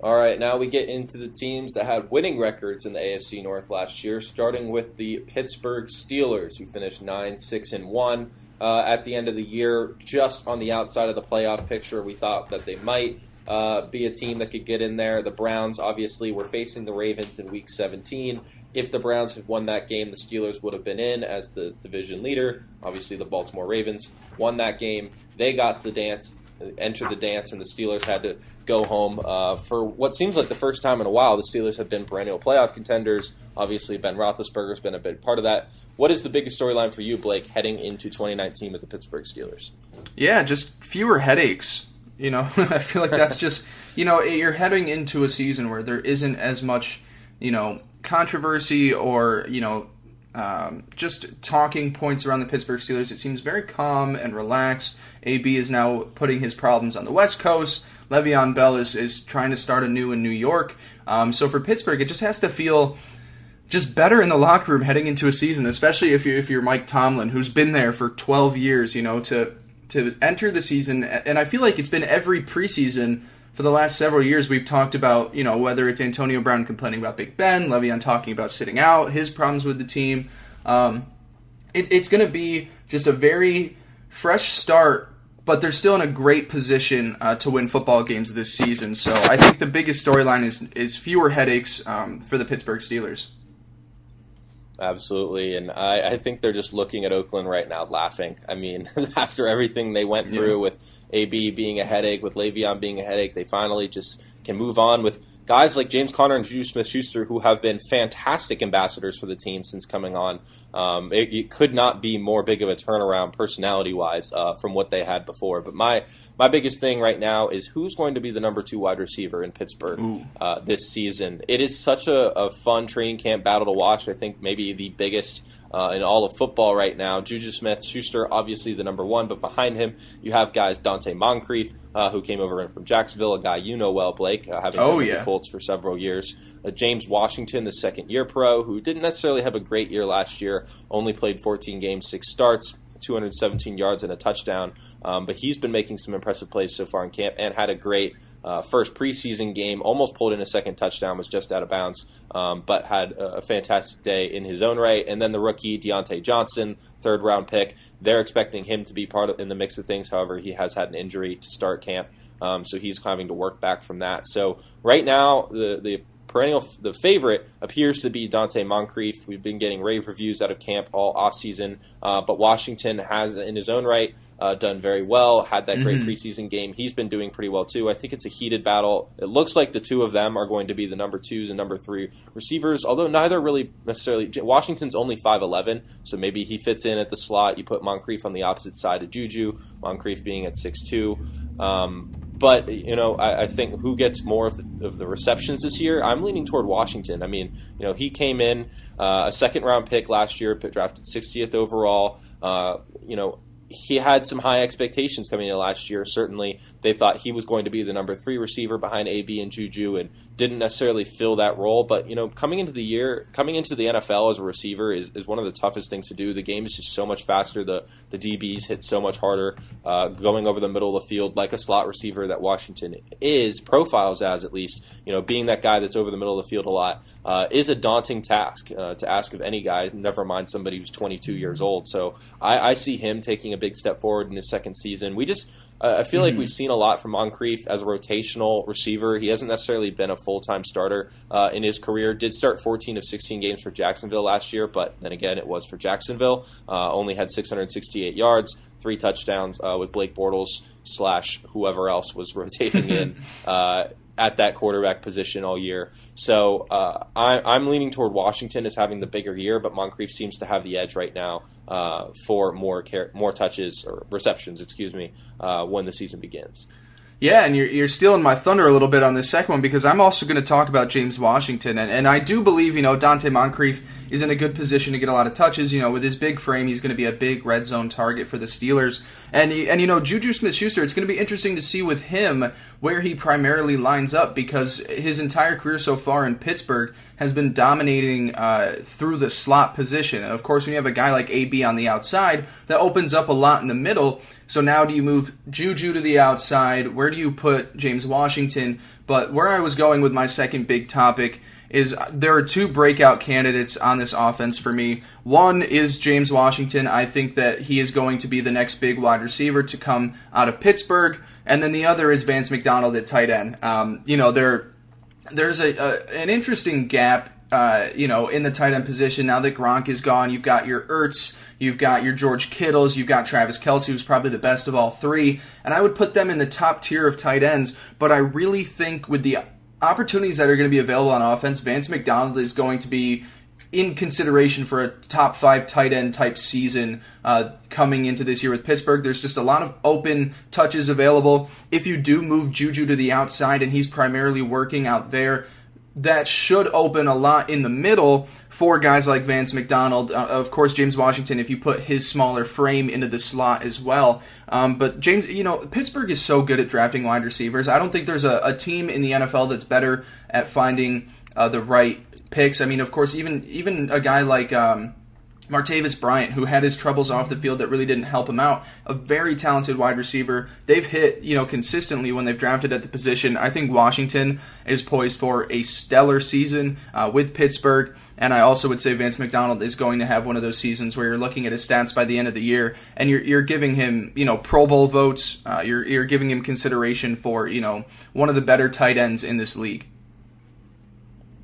All right, now we get into the teams that had winning records in the AFC North last year, starting with the Pittsburgh Steelers, who finished 9 6 and 1 uh, at the end of the year, just on the outside of the playoff picture. We thought that they might uh, be a team that could get in there. The Browns obviously were facing the Ravens in Week 17. If the Browns had won that game, the Steelers would have been in as the division leader. Obviously, the Baltimore Ravens won that game. They got the dance entered the dance, and the Steelers had to go home uh, for what seems like the first time in a while. The Steelers have been perennial playoff contenders. Obviously, Ben Roethlisberger has been a big part of that. What is the biggest storyline for you, Blake, heading into 2019 with the Pittsburgh Steelers? Yeah, just fewer headaches. You know, I feel like that's just you know you're heading into a season where there isn't as much you know controversy or you know um, just talking points around the Pittsburgh Steelers. It seems very calm and relaxed. AB is now putting his problems on the West Coast. Le'Veon Bell is, is trying to start anew in New York. Um, so for Pittsburgh, it just has to feel just better in the locker room heading into a season, especially if you're if you're Mike Tomlin, who's been there for 12 years. You know to to enter the season, and I feel like it's been every preseason for the last several years, we've talked about, you know, whether it's Antonio Brown complaining about Big Ben, Le'Veon talking about sitting out, his problems with the team. Um, it, it's going to be just a very fresh start, but they're still in a great position uh, to win football games this season. So I think the biggest storyline is is fewer headaches um, for the Pittsburgh Steelers. Absolutely, and I, I, think they're just looking at Oakland right now, laughing. I mean, after everything they went through yeah. with AB being a headache, with Le'Veon being a headache, they finally just can move on with guys like James Conner and Juju Smith Schuster, who have been fantastic ambassadors for the team since coming on. Um, it, it, could not be more big of a turnaround personality wise uh, from what they had before. But my my biggest thing right now is who's going to be the number two wide receiver in Pittsburgh uh, this season. It is such a, a, fun training camp battle to watch. I think maybe the biggest uh, in all of football right now. Juju Smith Schuster, obviously the number one, but behind him you have guys Donte Moncrief, uh, who came over in from Jacksonville, a guy you know well, Blake, uh, having oh, been yeah. with the Colts for several years. Uh, James Washington, the second year pro, who didn't necessarily have a great year last year, only played 14 games, six starts. 217 yards and a touchdown. Um, but he's been making some impressive plays so far in camp and had a great uh, first preseason game. Almost pulled in a second touchdown, was just out of bounds, um, but had a, fantastic day in his own right. And then the rookie Diontae Johnson, third round pick. They're expecting him to be part of in the mix of things. However, he has had an injury to start camp, um, so he's having to work back from that. So right now, the the perennial the favorite appears to be Donte Moncrief. We've been getting rave reviews out of camp all offseason, uh, but Washington has, in his own right, uh, done very well. Had that great mm-hmm. preseason game. He's been doing pretty well too. I think it's a heated battle. It looks like the two of them are going to be the number twos and number three receivers. Although neither really necessarily. Washington's only five eleven, so maybe he fits in at the slot. You put Moncrief on the opposite side of Juju. Moncrief being at six two. Um, but you know, I, I, think who gets more of the, of the, receptions this year? I'm leaning toward Washington. I mean, you know, he came in uh, a second round pick last year, drafted 60th overall. Uh, you know, he had some high expectations coming in last year. Certainly, they thought he was going to be the number three receiver behind AB and Juju, and didn't necessarily fill that role. But you know, coming into the year, coming into the NFL as a receiver is, is one of the toughest things to do. The game is just so much faster. The the DBs hit so much harder. Uh, going over the middle of the field like a slot receiver that Washington is profiles as at least. You know, being that guy that's over the middle of the field a lot uh, is a daunting task uh, to ask of any guy. Never mind somebody who's 22 years old. So I, I see him taking a big step forward in his second season. We just uh, I feel mm-hmm. like we've seen a lot from Moncrief as a rotational receiver. He hasn't necessarily been a full time starter uh, in his career. Did start 14 of 16 games for Jacksonville last year, but then again, it was for Jacksonville. Uh, only had 668 yards, three touchdowns uh, with Blake Bortles slash whoever else was rotating in. Uh, at that quarterback position all year. So uh, I, am leaning toward Washington as having the bigger year, but Moncrief seems to have the edge right now uh, for more more touches or receptions, excuse me, uh, when the season begins. Yeah, and you're, you're stealing my thunder a little bit on this second one because I'm also going to talk about James Washington. And, and I do believe, you know, Donte Moncrief is in a good position to get a lot of touches. You know, with his big frame, he's going to be a big red zone target for the Steelers. And, and you know, Juju Smith Schuster, it's going to be interesting to see with him where he primarily lines up because his entire career so far in Pittsburgh has been dominating uh, through the slot position. And of course, when you have a guy like AB on the outside, that opens up a lot in the middle. So now do you move Juju to the outside? Where do you put James Washington? But where I was going with my second big topic is there are two breakout candidates on this offense for me. One is James Washington. I think that he is going to be the next big wide receiver to come out of Pittsburgh. And then the other is Vance McDonald at tight end. Um, you know, there there's a, a an interesting gap. Uh, you know, in the tight end position now that Gronk is gone, you've got your Ertz, you've got your George Kittles, you've got Travis Kelce, who's probably the best of all three, and I would put them in the top tier of tight ends. But I really think with the opportunities that are going to be available on offense, Vance McDonald is going to be in consideration for a top five tight end type season uh, coming into this year with Pittsburgh. There's just a lot of open touches available. If you do move Juju to the outside and he's primarily working out there, that should open a lot in the middle for guys like Vance McDonald. Uh, of course, James Washington, if you put his smaller frame into the slot as well. Um, but James, you know, Pittsburgh is so good at drafting wide receivers. I don't think there's a, a team in the NFL that's better at finding uh, the right picks. I mean, of course, even even a guy like um, Martavis Bryant, who had his troubles off the field that really didn't help him out, a very talented wide receiver. They've hit, you know, consistently when they've drafted at the position. I think Washington is poised for a stellar season uh, with Pittsburgh. And I also would say Vance McDonald is going to have one of those seasons where you're looking at his stats by the end of the year and you're, you're giving him, you know, Pro Bowl votes. Uh, you're, you're giving him consideration for, you know, one of the better tight ends in this league.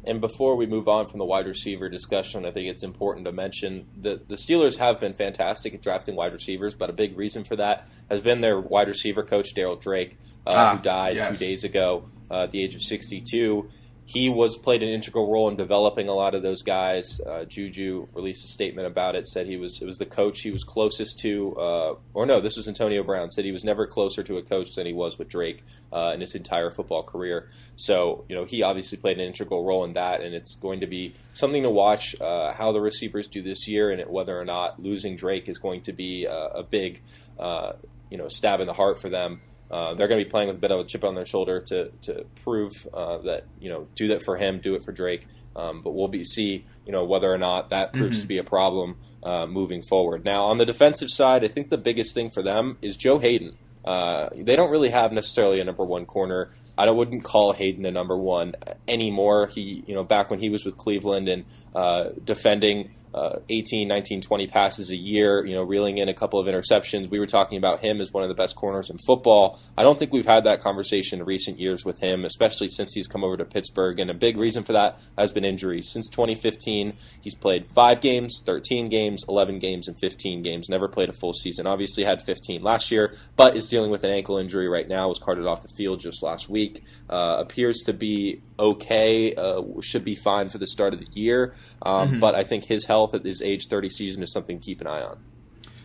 And before we move on from the wide receiver discussion, I think it's important to mention that the Steelers have been fantastic at drafting wide receivers, but a big reason for that has been their wide receiver coach, Darryl Drake, uh, ah, who died yes. two days ago uh, at the age of 62. He was played an integral role in developing a lot of those guys. Uh, Juju released a statement about it, said he was it was the coach he was closest to, uh, or no, this was Antonio Brown said he was never closer to a coach than he was with Drake uh, in his entire football career. So you know he obviously played an integral role in that, and it's going to be something to watch uh, how the receivers do this year, and whether or not losing Drake is going to be a big uh, you know stab in the heart for them. Uh, they're going to be playing with a bit of a chip on their shoulder to to prove uh, that you know do that for him, do it for Drake. Um, but we'll be see you know whether or not that proves mm-hmm. to be a problem uh, moving forward. Now on the defensive side, I think the biggest thing for them is Joe Haden. Uh, they don't really have necessarily a number one corner. I wouldn't call Haden a number one anymore. He, you know, back when he was with Cleveland and uh, defending uh, 18, 19, 20 passes a year, you know, reeling in a couple of interceptions. We were talking about him as one of the best corners in football. I don't think we've had that conversation in recent years with him, especially since he's come over to Pittsburgh. And a big reason for that has been injuries. Since 2015, he's played five games, 13 games, 11 games, and 15 games. Never played a full season. Obviously had 15 last year, but is dealing with an ankle injury right now. Was carted off the field just last week. Uh, appears to be okay. Uh, should be fine for the start of the year. Um, mm-hmm. But I think his health health at his age 30 season is something to keep an eye on.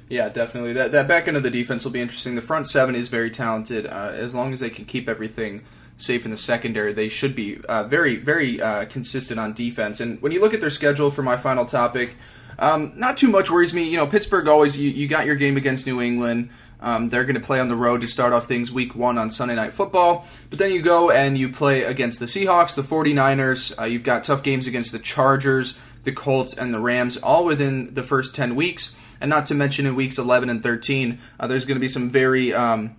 Yeah, definitely. That that back end of the defense will be interesting. The front seven is very talented. Uh, as long as they can keep everything safe in the secondary, they should be uh, very very uh, consistent on defense. And when you look at their schedule for my final topic, um, not too much worries me. You know, Pittsburgh always you, you got your game against New England. Um, they're going to play on the road to start off things week one on Sunday Night Football. But then you go and you play against the Seahawks, the 49ers. Uh, you've got tough games against the Chargers, the Colts, and the Rams, all within the first 10 weeks. And not to mention in weeks 11 and 13, uh, there's going to be some very um,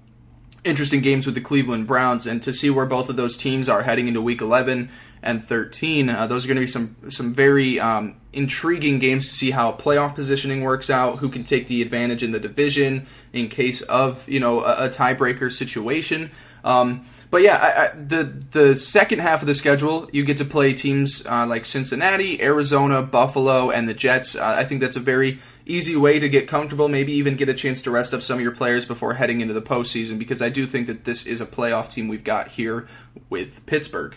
interesting games with the Cleveland Browns. And to see where both of those teams are heading into week 11 and 13, uh, those are going to be some, some very um, intriguing games to see how playoff positioning works out, who can take the advantage in the division in case of you know a, a tiebreaker situation. Um, but yeah, I, I, the the second half of the schedule, you get to play teams uh, like Cincinnati, Arizona, Buffalo, and the Jets. Uh, I think that's a very easy way to get comfortable, maybe even get a chance to rest up some of your players before heading into the postseason. Because I do think that this is a playoff team we've got here with Pittsburgh.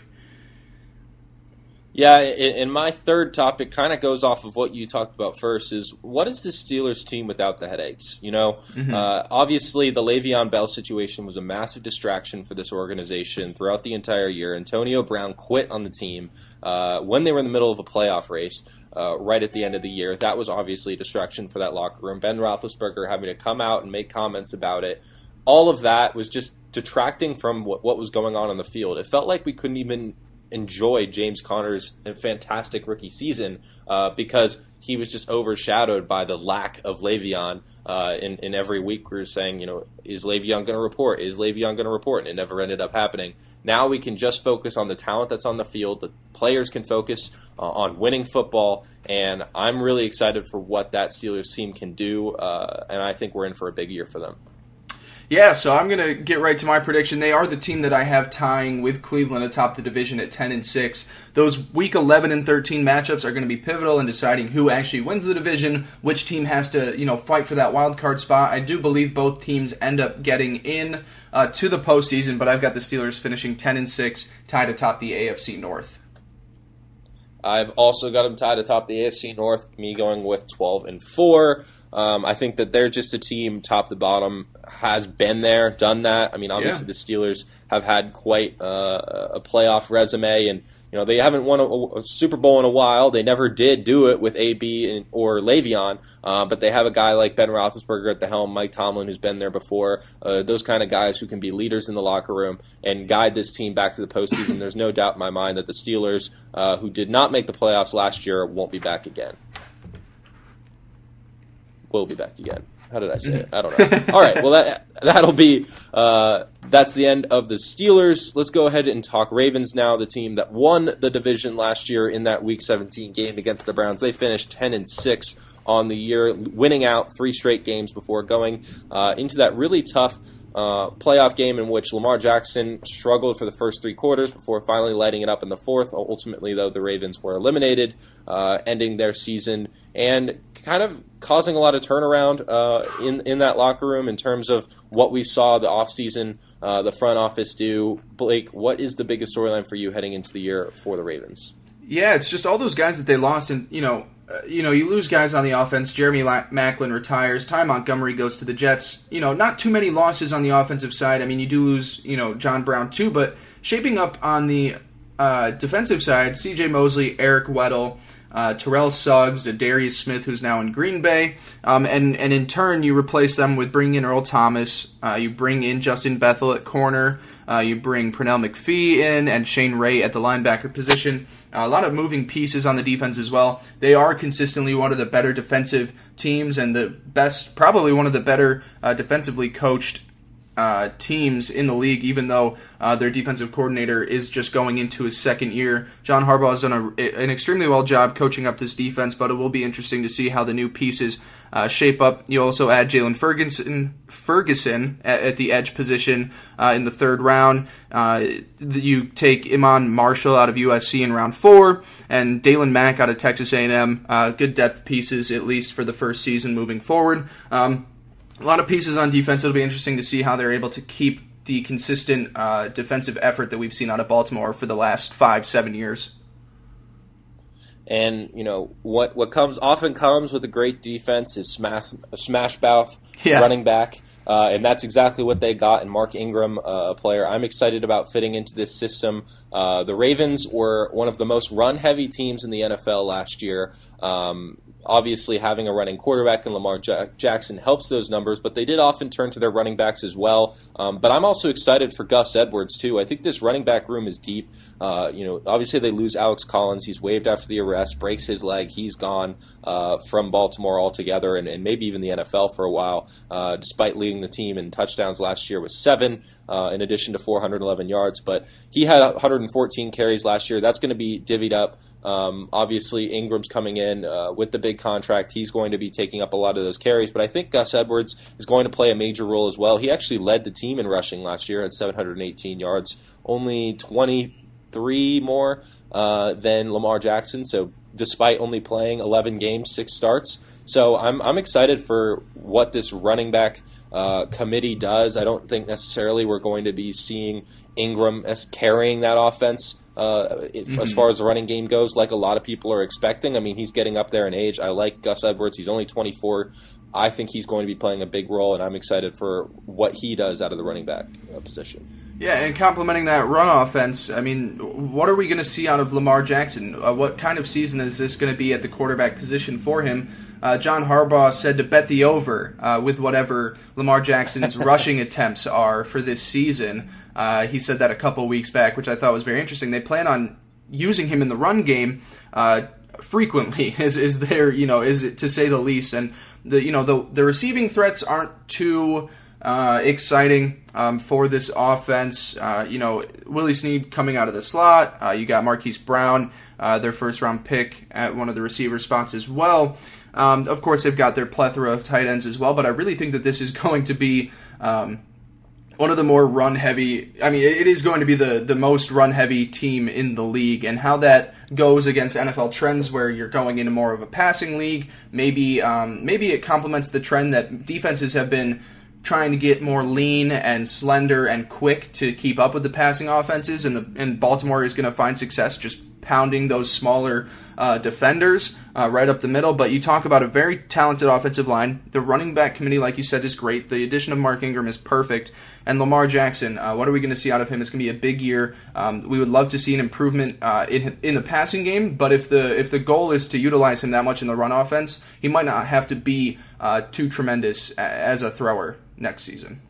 Yeah, and my third topic kind of goes off of what you talked about first. Is what is the Steelers team without the headaches? You know, mm-hmm. uh, obviously the Le'Veon Bell situation was a massive distraction for this organization throughout the entire year. Antonio Brown quit on the team uh, when they were in the middle of a playoff race. Uh, right at the end of the year, that was obviously a distraction for that locker room. Ben Roethlisberger having to come out and make comments about it. All of that was just detracting from what, what was going on on the field. It felt like we couldn't even enjoy James Conner's fantastic rookie season uh, because he was just overshadowed by the lack of Le'Veon. Uh, in, in every week, we were saying, you know, is Le'Veon going to report? Is Le'Veon going to report? And it never ended up happening. Now we can just focus on the talent that's on the field. The players can focus uh, on winning football, and I'm really excited for what that Steelers team can do. Uh, and I think we're in for a big year for them. Yeah, so I'm gonna get right to my prediction. They are the team that I have tying with Cleveland atop the division at 10 and 6. Those week 11 and 13 matchups are going to be pivotal in deciding who actually wins the division, which team has to you know fight for that wild card spot. I do believe both teams end up getting in uh, to the postseason, but I've got the Steelers finishing 10 and 6, tied atop the AFC North. I've also got them tied atop the AFC North. Me going with 12 and 4. Um, I think that they're just a team, top to bottom, has been there, done that. I mean, obviously yeah. the Steelers have had quite uh, a playoff resume, and you know they haven't won a, a, Super Bowl in a while. They never did do it with AB and, or Le'Veon, uh, but they have a guy like Ben Roethlisberger at the helm, Mike Tomlin, who's been there before. Uh, those kind of guys who can be leaders in the locker room and guide this team back to the postseason. There's no doubt in my mind that the Steelers, uh, who did not make the playoffs last year, won't be back again will be back again. How did I say it? I don't know. All right. Well, that that'll be uh, that's the end of the Steelers. Let's go ahead and talk Ravens now. The team that won the division last year in that Week 17 game against the Browns. They finished 10 and six on the year, winning out three straight games before going uh, into that really tough uh, playoff game in which Lamar Jackson struggled for the first three quarters before finally lighting it up in the fourth. Ultimately, though, the Ravens were eliminated, uh, ending their season and kind of causing a lot of turnaround uh, in in that locker room in terms of what we saw the offseason, uh, the front office do. Blake, what is the biggest storyline for you heading into the year for the Ravens? Yeah, it's just all those guys that they lost, and you know, uh, you know, you lose guys on the offense. Jeremy Maclin retires. Ty Montgomery goes to the Jets. You know, not too many losses on the offensive side. I mean, you do lose, you know, John Brown too, but shaping up on the uh, defensive side, C.J. Mosley, Eric Weddle uh, Terrell Suggs, Darius Smith, who's now in Green Bay, um, and and in turn you replace them with bringing in Earl Thomas. Uh, you bring in Justin Bethel at corner. Uh, you bring Pernell McPhee in and Shane Ray at the linebacker position. Uh, a lot of moving pieces on the defense as well. They are consistently one of the better defensive teams and the best, probably one of the better uh, defensively coached uh, teams in the league, even though uh, their defensive coordinator is just going into his second year. John Harbaugh has done a, an extremely well job coaching up this defense, but it will be interesting to see how the new pieces uh, shape up. You also add Jaylon Ferguson, Ferguson at, at, the edge position uh, in the third round. Uh, you take Iman Marshall out of USC in round four, and Daylon Mack out of Texas A&M. Uh, good depth pieces, at least for the first season moving forward. Um, a lot of pieces on defense. It'll be interesting to see how they're able to keep the consistent uh, defensive effort that we've seen out of Baltimore for the last five, seven years. And you know what? What comes often comes with a great defense is smash a smash mouth yeah. running back, uh, and that's exactly what they got in Mark Ingram, uh, a player I'm excited about fitting into this system. Uh, the Ravens were one of the most run heavy teams in the NFL last year. Um, obviously having a running quarterback in Lamar Jackson helps those numbers, but they did often turn to their running backs as well. Um, but I'm also excited for Gus Edwards too. I think this running back room is deep. Uh, you know, obviously they lose Alex Collins. He's waived after the arrest, breaks his leg. He's gone uh, from Baltimore altogether, and, and, maybe even the NFL for a while. Uh, despite leading the team in touchdowns last year with seven, uh, in addition to 411 yards, but he had 114 carries last year. That's going to be divvied up. Um, obviously, Ingram's coming in uh, with the big contract. He's going to be taking up a lot of those carries, but I think Gus Edwards is going to play a major role as well. He actually led the team in rushing last year at 718 yards, only 23 more uh, than Lamar Jackson. So, despite only playing 11 games, six starts. So, I'm, I'm excited for what this running back uh, committee does. I don't think necessarily we're going to be seeing Ingram as carrying that offense uh, mm-hmm. as far as the running game goes, like a lot of people are expecting. I mean, he's getting up there in age. I like Gus Edwards. He's only 24. I think he's going to be playing a big role, and I'm excited for what he does out of the running back uh, position. Yeah, and complementing that run offense, I mean, what are we going to see out of Lamar Jackson? Uh, what kind of season is this going to be at the quarterback position for him? Uh, John Harbaugh said to bet the over uh, with whatever Lamar Jackson's rushing attempts are for this season. Uh, he said that a couple weeks back, which I thought was very interesting. They plan on using him in the run game uh, frequently. Is is there you know is it to say the least? And the you know the the receiving threats aren't too. Uh, exciting um, for this offense. Uh, you know, Willie Snead coming out of the slot. Uh, you got Marquise Brown, uh, their first round pick at one of the receiver spots as well. Um, of course, they've got their plethora of tight ends as well, but I really think that this is going to be um, one of the more run heavy. I mean, it is going to be the the most run heavy team in the league, and how that goes against NFL trends, where you're going into more of a passing league. Maybe um, maybe it complements the trend that defenses have been trying to get more lean and slender and quick to keep up with the passing offenses, and the and Baltimore is going to find success just pounding those smaller uh, defenders uh, right up the middle. But you talk about a very talented offensive line. The running back committee, like you said, is great. The addition of Mark Ingram is perfect. And Lamar Jackson, uh, what are we going to see out of him? It's going to be a big year. Um, we would love to see an improvement uh, in in the passing game, but if the if the goal is to utilize him that much in the run offense, he might not have to be uh, too tremendous as a thrower next season.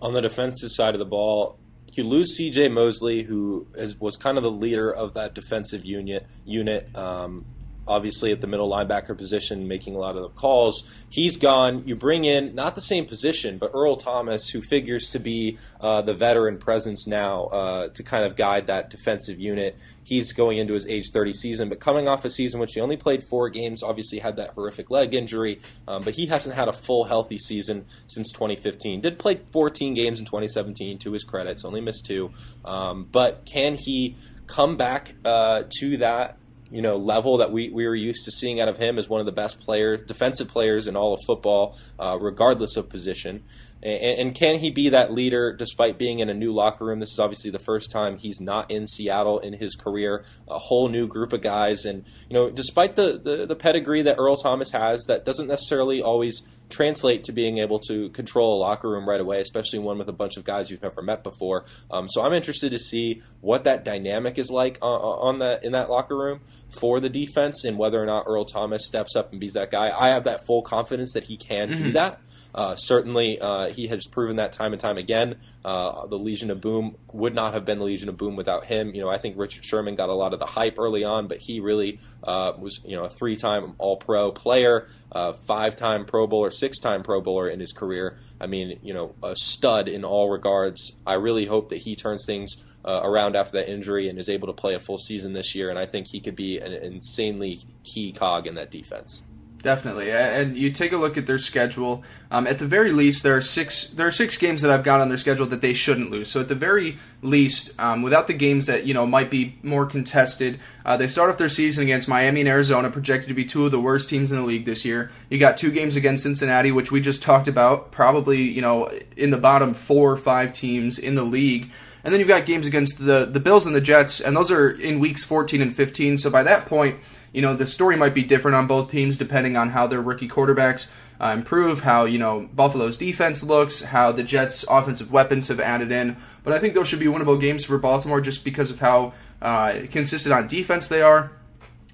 On the defensive side of the ball, you lose C.J. Mosley, who is, was kind of the leader of that defensive unit. Unit, um, obviously at the middle linebacker position, making a lot of the calls. He's gone. You bring in not the same position, but Earl Thomas, who figures to be uh, the veteran presence now uh, to kind of guide that defensive unit. He's going into his age 30 season, but coming off a season which he only played four games, obviously had that horrific leg injury, um, but he hasn't had a full healthy season since 2015. Did play 14 games in 2017 to his credit, only missed two. Um, but can he come back uh, to that you know level that we, we were used to seeing out of him as one of the best players, defensive players in all of football, uh, regardless of position. And, and, can he be that leader despite being in a new locker room? This is obviously the first time he's not in Seattle in his career. A whole new group of guys, and you know, despite the, the, the pedigree that Earl Thomas has, that doesn't necessarily always translate to being able to control a locker room right away, especially one with a bunch of guys you've never met before. Um, so I'm interested to see what that dynamic is like on, on that in that locker room for the defense, and whether or not Earl Thomas steps up and be that guy. I have that full confidence that he can mm-hmm. do that. Uh, certainly, uh, he has proven that time and time again. Uh, the Legion of Boom would not have been the Legion of Boom without him. You know, I think Richard Sherman got a lot of the hype early on, but he really uh, was, you know, a three-time All-Pro player, uh, five-time Pro Bowler, six-time Pro Bowler in his career. I mean, you know, a stud in all regards. I really hope that he turns things. Uh, around after that injury and is able to play a full season this year. And I think he could be an insanely key cog in that defense. Definitely, and you take a look at their schedule. Um, at the very least, there are six. There are six games that I've got on their schedule that they shouldn't lose. So at the very least, um, without the games that you know might be more contested, uh, they start off their season against Miami and Arizona, projected to be two of the worst teams in the league this year. You got two games against Cincinnati, which we just talked about, probably you know in the bottom four or five teams in the league. And then you've got games against the the Bills and the Jets, and those are in weeks 14 and 15. So by that point you know, the story might be different on both teams depending on how their rookie quarterbacks uh, improve, how, you know, Buffalo's defense looks, how the Jets' offensive weapons have added in. But I think those should be winnable games for Baltimore just because of how uh, consistent on defense they are.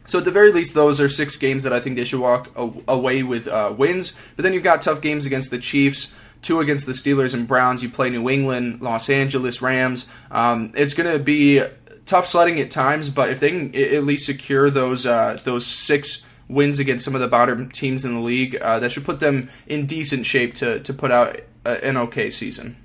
So at the very least, those are six games that I think they should walk away with uh, wins. But then you've got tough games against the Chiefs, two against the Steelers and Browns. You play New England, Los Angeles Rams. Um, it's going to be tough sledding at times, but if they can at least secure those uh, those six wins against some of the bottom teams in the league, uh, that should put them in decent shape to to put out an okay season.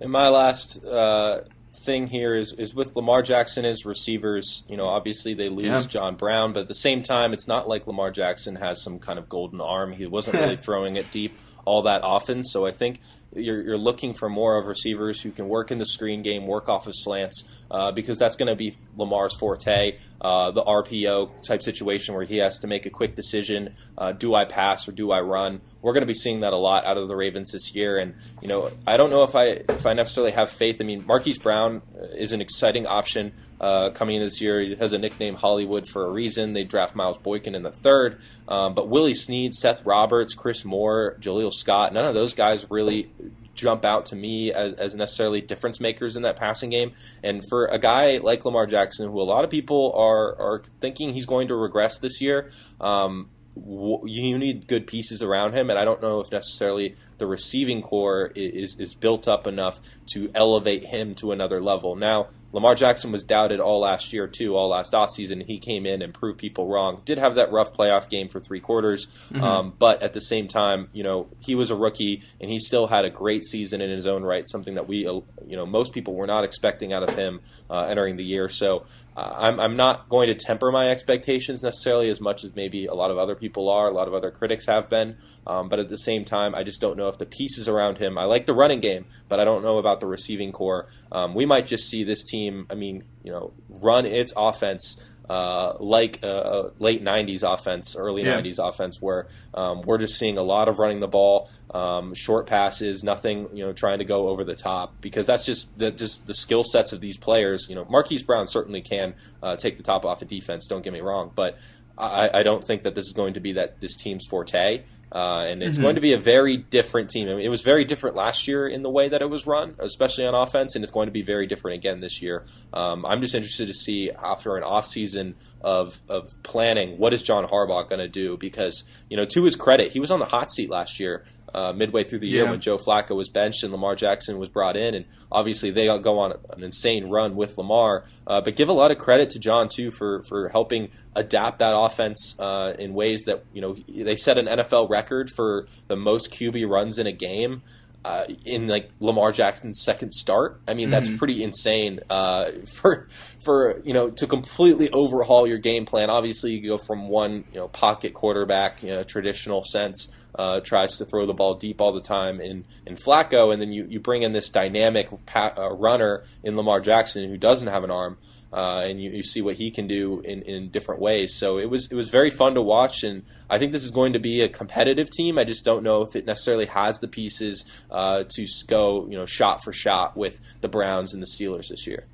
And my last uh, thing here is is with Lamar Jackson as receivers. You know, obviously they lose yeah. John Brown, but at the same time, it's not like Lamar Jackson has some kind of golden arm. He wasn't really throwing it deep all that often. So I think you're, you're looking for more of receivers who can work in the screen game, work off of slants, uh, because that's going to be Lamar's forte. Uh, the RPO type situation where he has to make a quick decision: uh, do I pass or do I run? We're going to be seeing that a lot out of the Ravens this year, and you know I don't know if I if I necessarily have faith. I mean, Marquise Brown is an exciting option uh, coming in this year. He has a nickname Hollywood for a reason. They draft Miles Boykin in the third, um, but Willie Snead, Seth Roberts, Chris Moore, Jaleel Scott, none of those guys really jump out to me as, as, necessarily difference makers in that passing game. And for a guy like Lamar Jackson, who a lot of people are are thinking he's going to regress this year, um, you need good pieces around him, and I don't know if necessarily the receiving corps is, is built up enough to elevate him to another level. Now, Lamar Jackson was doubted all last year too, all last offseason. He came in and proved people wrong. Did have that rough playoff game for three quarters, mm-hmm. um, but at the same time, you know, he was a rookie and he still had a great season in his own right. Something that we, you know, most people were not expecting out of him uh, entering the year. So I'm, I'm not going to temper my expectations necessarily as much as maybe a lot of other people are, a lot of other critics have been. Um, but at the same time, I just don't know if the pieces around him. I like the running game, but I don't know about the receiving corps. Um, we might just see this team. I mean, you know, run its offense. Uh, like a, uh, uh, late '90s offense, early yeah. '90s offense, where um, we're just seeing a lot of running the ball, um, short passes, nothing, you know, trying to go over the top, because that's just the, just the skill sets of these players. You know, Marquise Brown certainly can uh, take the top off of defense. Don't get me wrong, but I, I, don't think that this is going to be that this team's forte. Uh, and it's mm-hmm. going to be a very different team. I mean, it was very different last year in the way that it was run, especially on offense, and it's going to be very different again this year. Um, I'm just interested to see after an off season of of planning, what is John Harbaugh going to do? Because you know, to his credit, he was on the hot seat last year uh, midway through the year Yeah. when Joe Flacco was benched and Lamar Jackson was brought in, and obviously they go on an insane run with Lamar. Uh, but give a lot of credit to John too for for helping adapt that offense uh, in ways that you know they set an NFL record for the most QB runs in a game. Uh, in like Lamar Jackson's second start, I mean that's pretty insane uh, for for you know to completely overhaul your game plan. Obviously, you go from one you know pocket quarterback, you know, traditional sense, uh, tries to throw the ball deep all the time in in Flacco, and then you, you bring in this dynamic pa- uh, runner in Lamar Jackson who doesn't have an arm. Uh, and you, you see what he can do in, in different ways. So it was it was very fun to watch, and I think this is going to be a competitive team. I just don't know if it necessarily has the pieces uh, to go you know shot for shot with the Browns and the Steelers this year.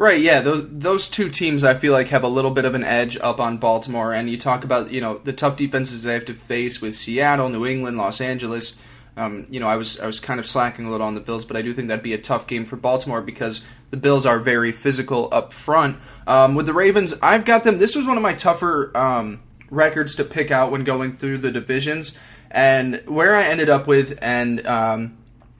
Right, yeah, those those two teams I feel like have a little bit of an edge up on Baltimore, and you talk about you know the tough defenses they have to face with Seattle, New England, Los Angeles. Um, you know, I was I was kind of slacking a little on the Bills, but I do think that'd be a tough game for Baltimore because the Bills are very physical up front. Um, with the Ravens, I've got them. This was one of my tougher um, records to pick out when going through the divisions, and where I ended up with and um,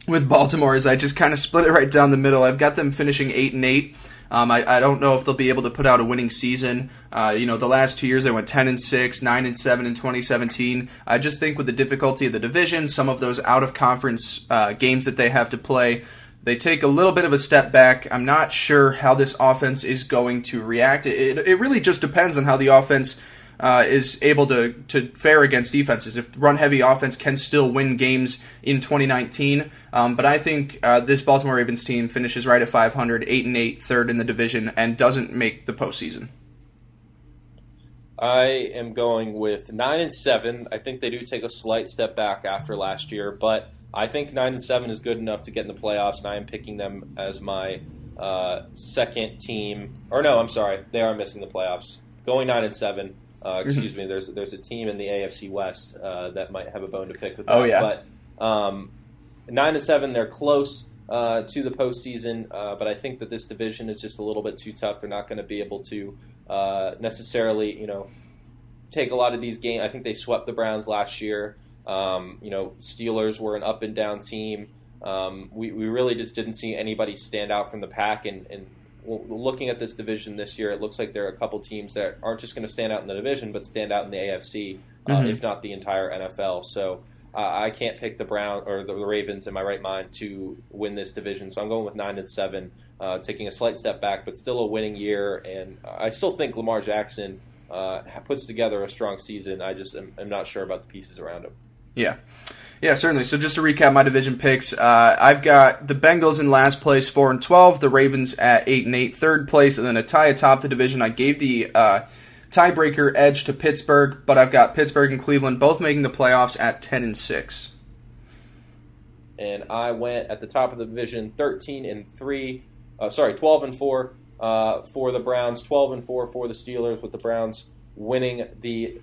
with Baltimore is I just kind of split it right down the middle. I've got them finishing eight and eight. Um, I, I don't know if they'll be able to put out a winning season. Uh, you know, the last two years they went ten and six, nine and seven in 2017. I just think with the difficulty of the division, some of those out of conference uh, games that they have to play, they take a little bit of a step back. I'm not sure how this offense is going to react. It, it, it really just depends on how the offense uh, is able to, to fare against defenses. If run heavy offense can still win games in 2019, um, but I think uh, this Baltimore Ravens team finishes right at 500, 8 and 8, third in the division, and doesn't make the postseason. I am going with nine and seven. I think they do take a slight step back after last year, but I think nine and seven is good enough to get in the playoffs, and I am picking them as my uh, second team. Or no, I'm sorry, they are missing the playoffs. Going nine and seven. Uh, excuse me. There's there's a team in the AFC West uh, that might have a bone to pick with that. Oh, yeah. But um, nine and seven, they're close uh, to the postseason. Uh, but I think that this division is just a little bit too tough. They're not going to be able to uh, necessarily, you know, take a lot of these games. I think they swept the Browns last year. Um, you know, Steelers were an up and down team. Um, we, we really just didn't see anybody stand out from the pack. And, and looking at this division this year, it looks like there are a couple teams that aren't just going to stand out in the division, but stand out in the AFC, uh, Mhm. if not the entire NFL. So uh, I can't pick the Brown or the Ravens in my right mind to win this division. So I'm going with nine and seven, uh, taking a slight step back, but still a winning year. And I still think Lamar Jackson uh, puts together a strong season. I just am, am not sure about the pieces around him. Yeah. Yeah, certainly. So just to recap my division picks, uh, I've got the Bengals in last place, four and twelve. The Ravens at eight and eight, third place, and then a tie atop the division. I gave the uh, tiebreaker edge to Pittsburgh, but I've got Pittsburgh and Cleveland both making the playoffs at ten and six. and I went at the top of the division, thirteen and three. Uh, sorry, twelve and four uh, for the Browns, twelve and four for the Steelers, with the Browns winning the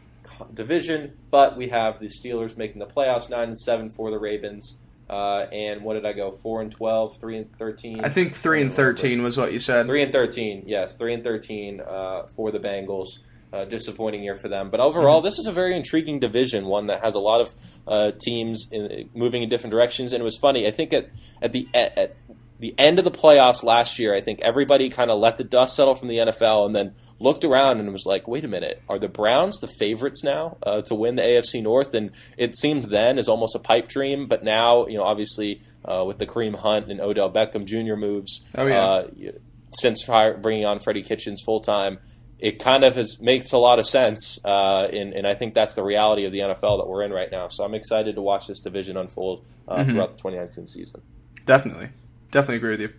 division. But we have the Steelers making the playoffs, nine and seven for the Ravens. Uh, and what did I go? Four and 12, 3 and thirteen. I think three and thirteen was what you said. Three and thirteen, yes, three and thirteen uh, for the Bengals. Uh, disappointing year for them, but overall, this is a very intriguing division. One that has a lot of uh, teams in, moving in different directions. And it was funny. I think at at the at, at the end of the playoffs last year, I think everybody kind of let the dust settle from the NFL and then looked around and was like, "Wait a minute, are the Browns the favorites now uh, to win the AFC North?" And it seemed then as almost a pipe dream, but now, you know, obviously uh, with the Kareem Hunt and Odell Beckham Jr. moves, Oh, yeah. uh, since bringing on Freddie Kitchens full time, it kind of has, makes a lot of sense, uh, and, and I think that's the reality of the NFL that we're in right now. So I'm excited to watch this division unfold uh, Mhm. throughout the 2019 season. Definitely, definitely agree with you.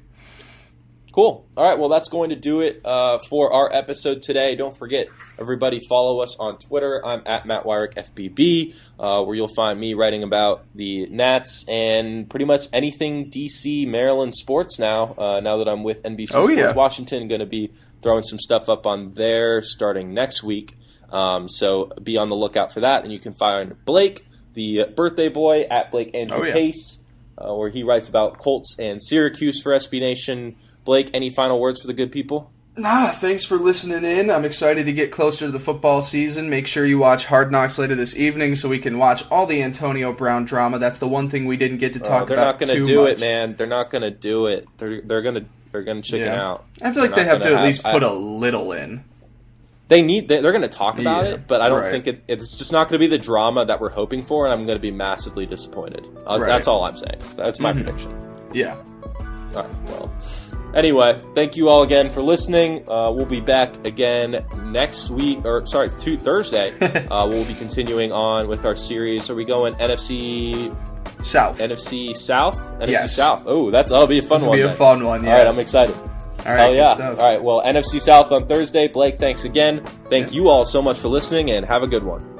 Cool. All right. Well, that's going to do it uh, for our episode today. Don't forget, everybody, follow us on Twitter. I'm at Matt Wyrick FBB, uh, where you'll find me writing about the Nats and pretty much anything DC, Maryland sports now. Uh, now that I'm with NBC Oh, Sports yeah. Washington, going to be throwing some stuff up on there starting next week. Um, so be on the lookout for that. And you can find Blake, the birthday boy, at Blake Andrew Oh, yeah. Pace, uh, where he writes about Colts and Syracuse for SB Nation. Blake, any final words for the good people? Nah, thanks for listening in. I'm excited to get closer to the football season. Make sure you watch Hard Knocks later this evening so we can watch all the Antonio Brown drama. That's the one thing we didn't get to talk Oh, they're about. not going to do much. it, man. They're not going to do it. They're they're going to they're going to chicken Yeah. out. I feel like They're they have to at least put a little in. They need. They, they're going to talk about Yeah, it, but I don't right. think it, it's just not going to be the drama that we're hoping for, and I'm going to be massively disappointed. Uh, Right. That's all I'm saying. That's my Mhm. prediction. Yeah. All right. Well. Anyway, thank you all again for listening. Uh, we'll be back again next week, or sorry, two Thursday. uh, we'll be continuing on with our series. Are we going NFC South. NFC South? NFC Yes. South. Oh, that's that'll be a fun It'll one. be a then. fun one. Yeah. All right, I'm excited. All right. Hell yeah. All right, well, NFC South on Thursday. Blake, thanks again. Thank you all so much for listening and have a good one.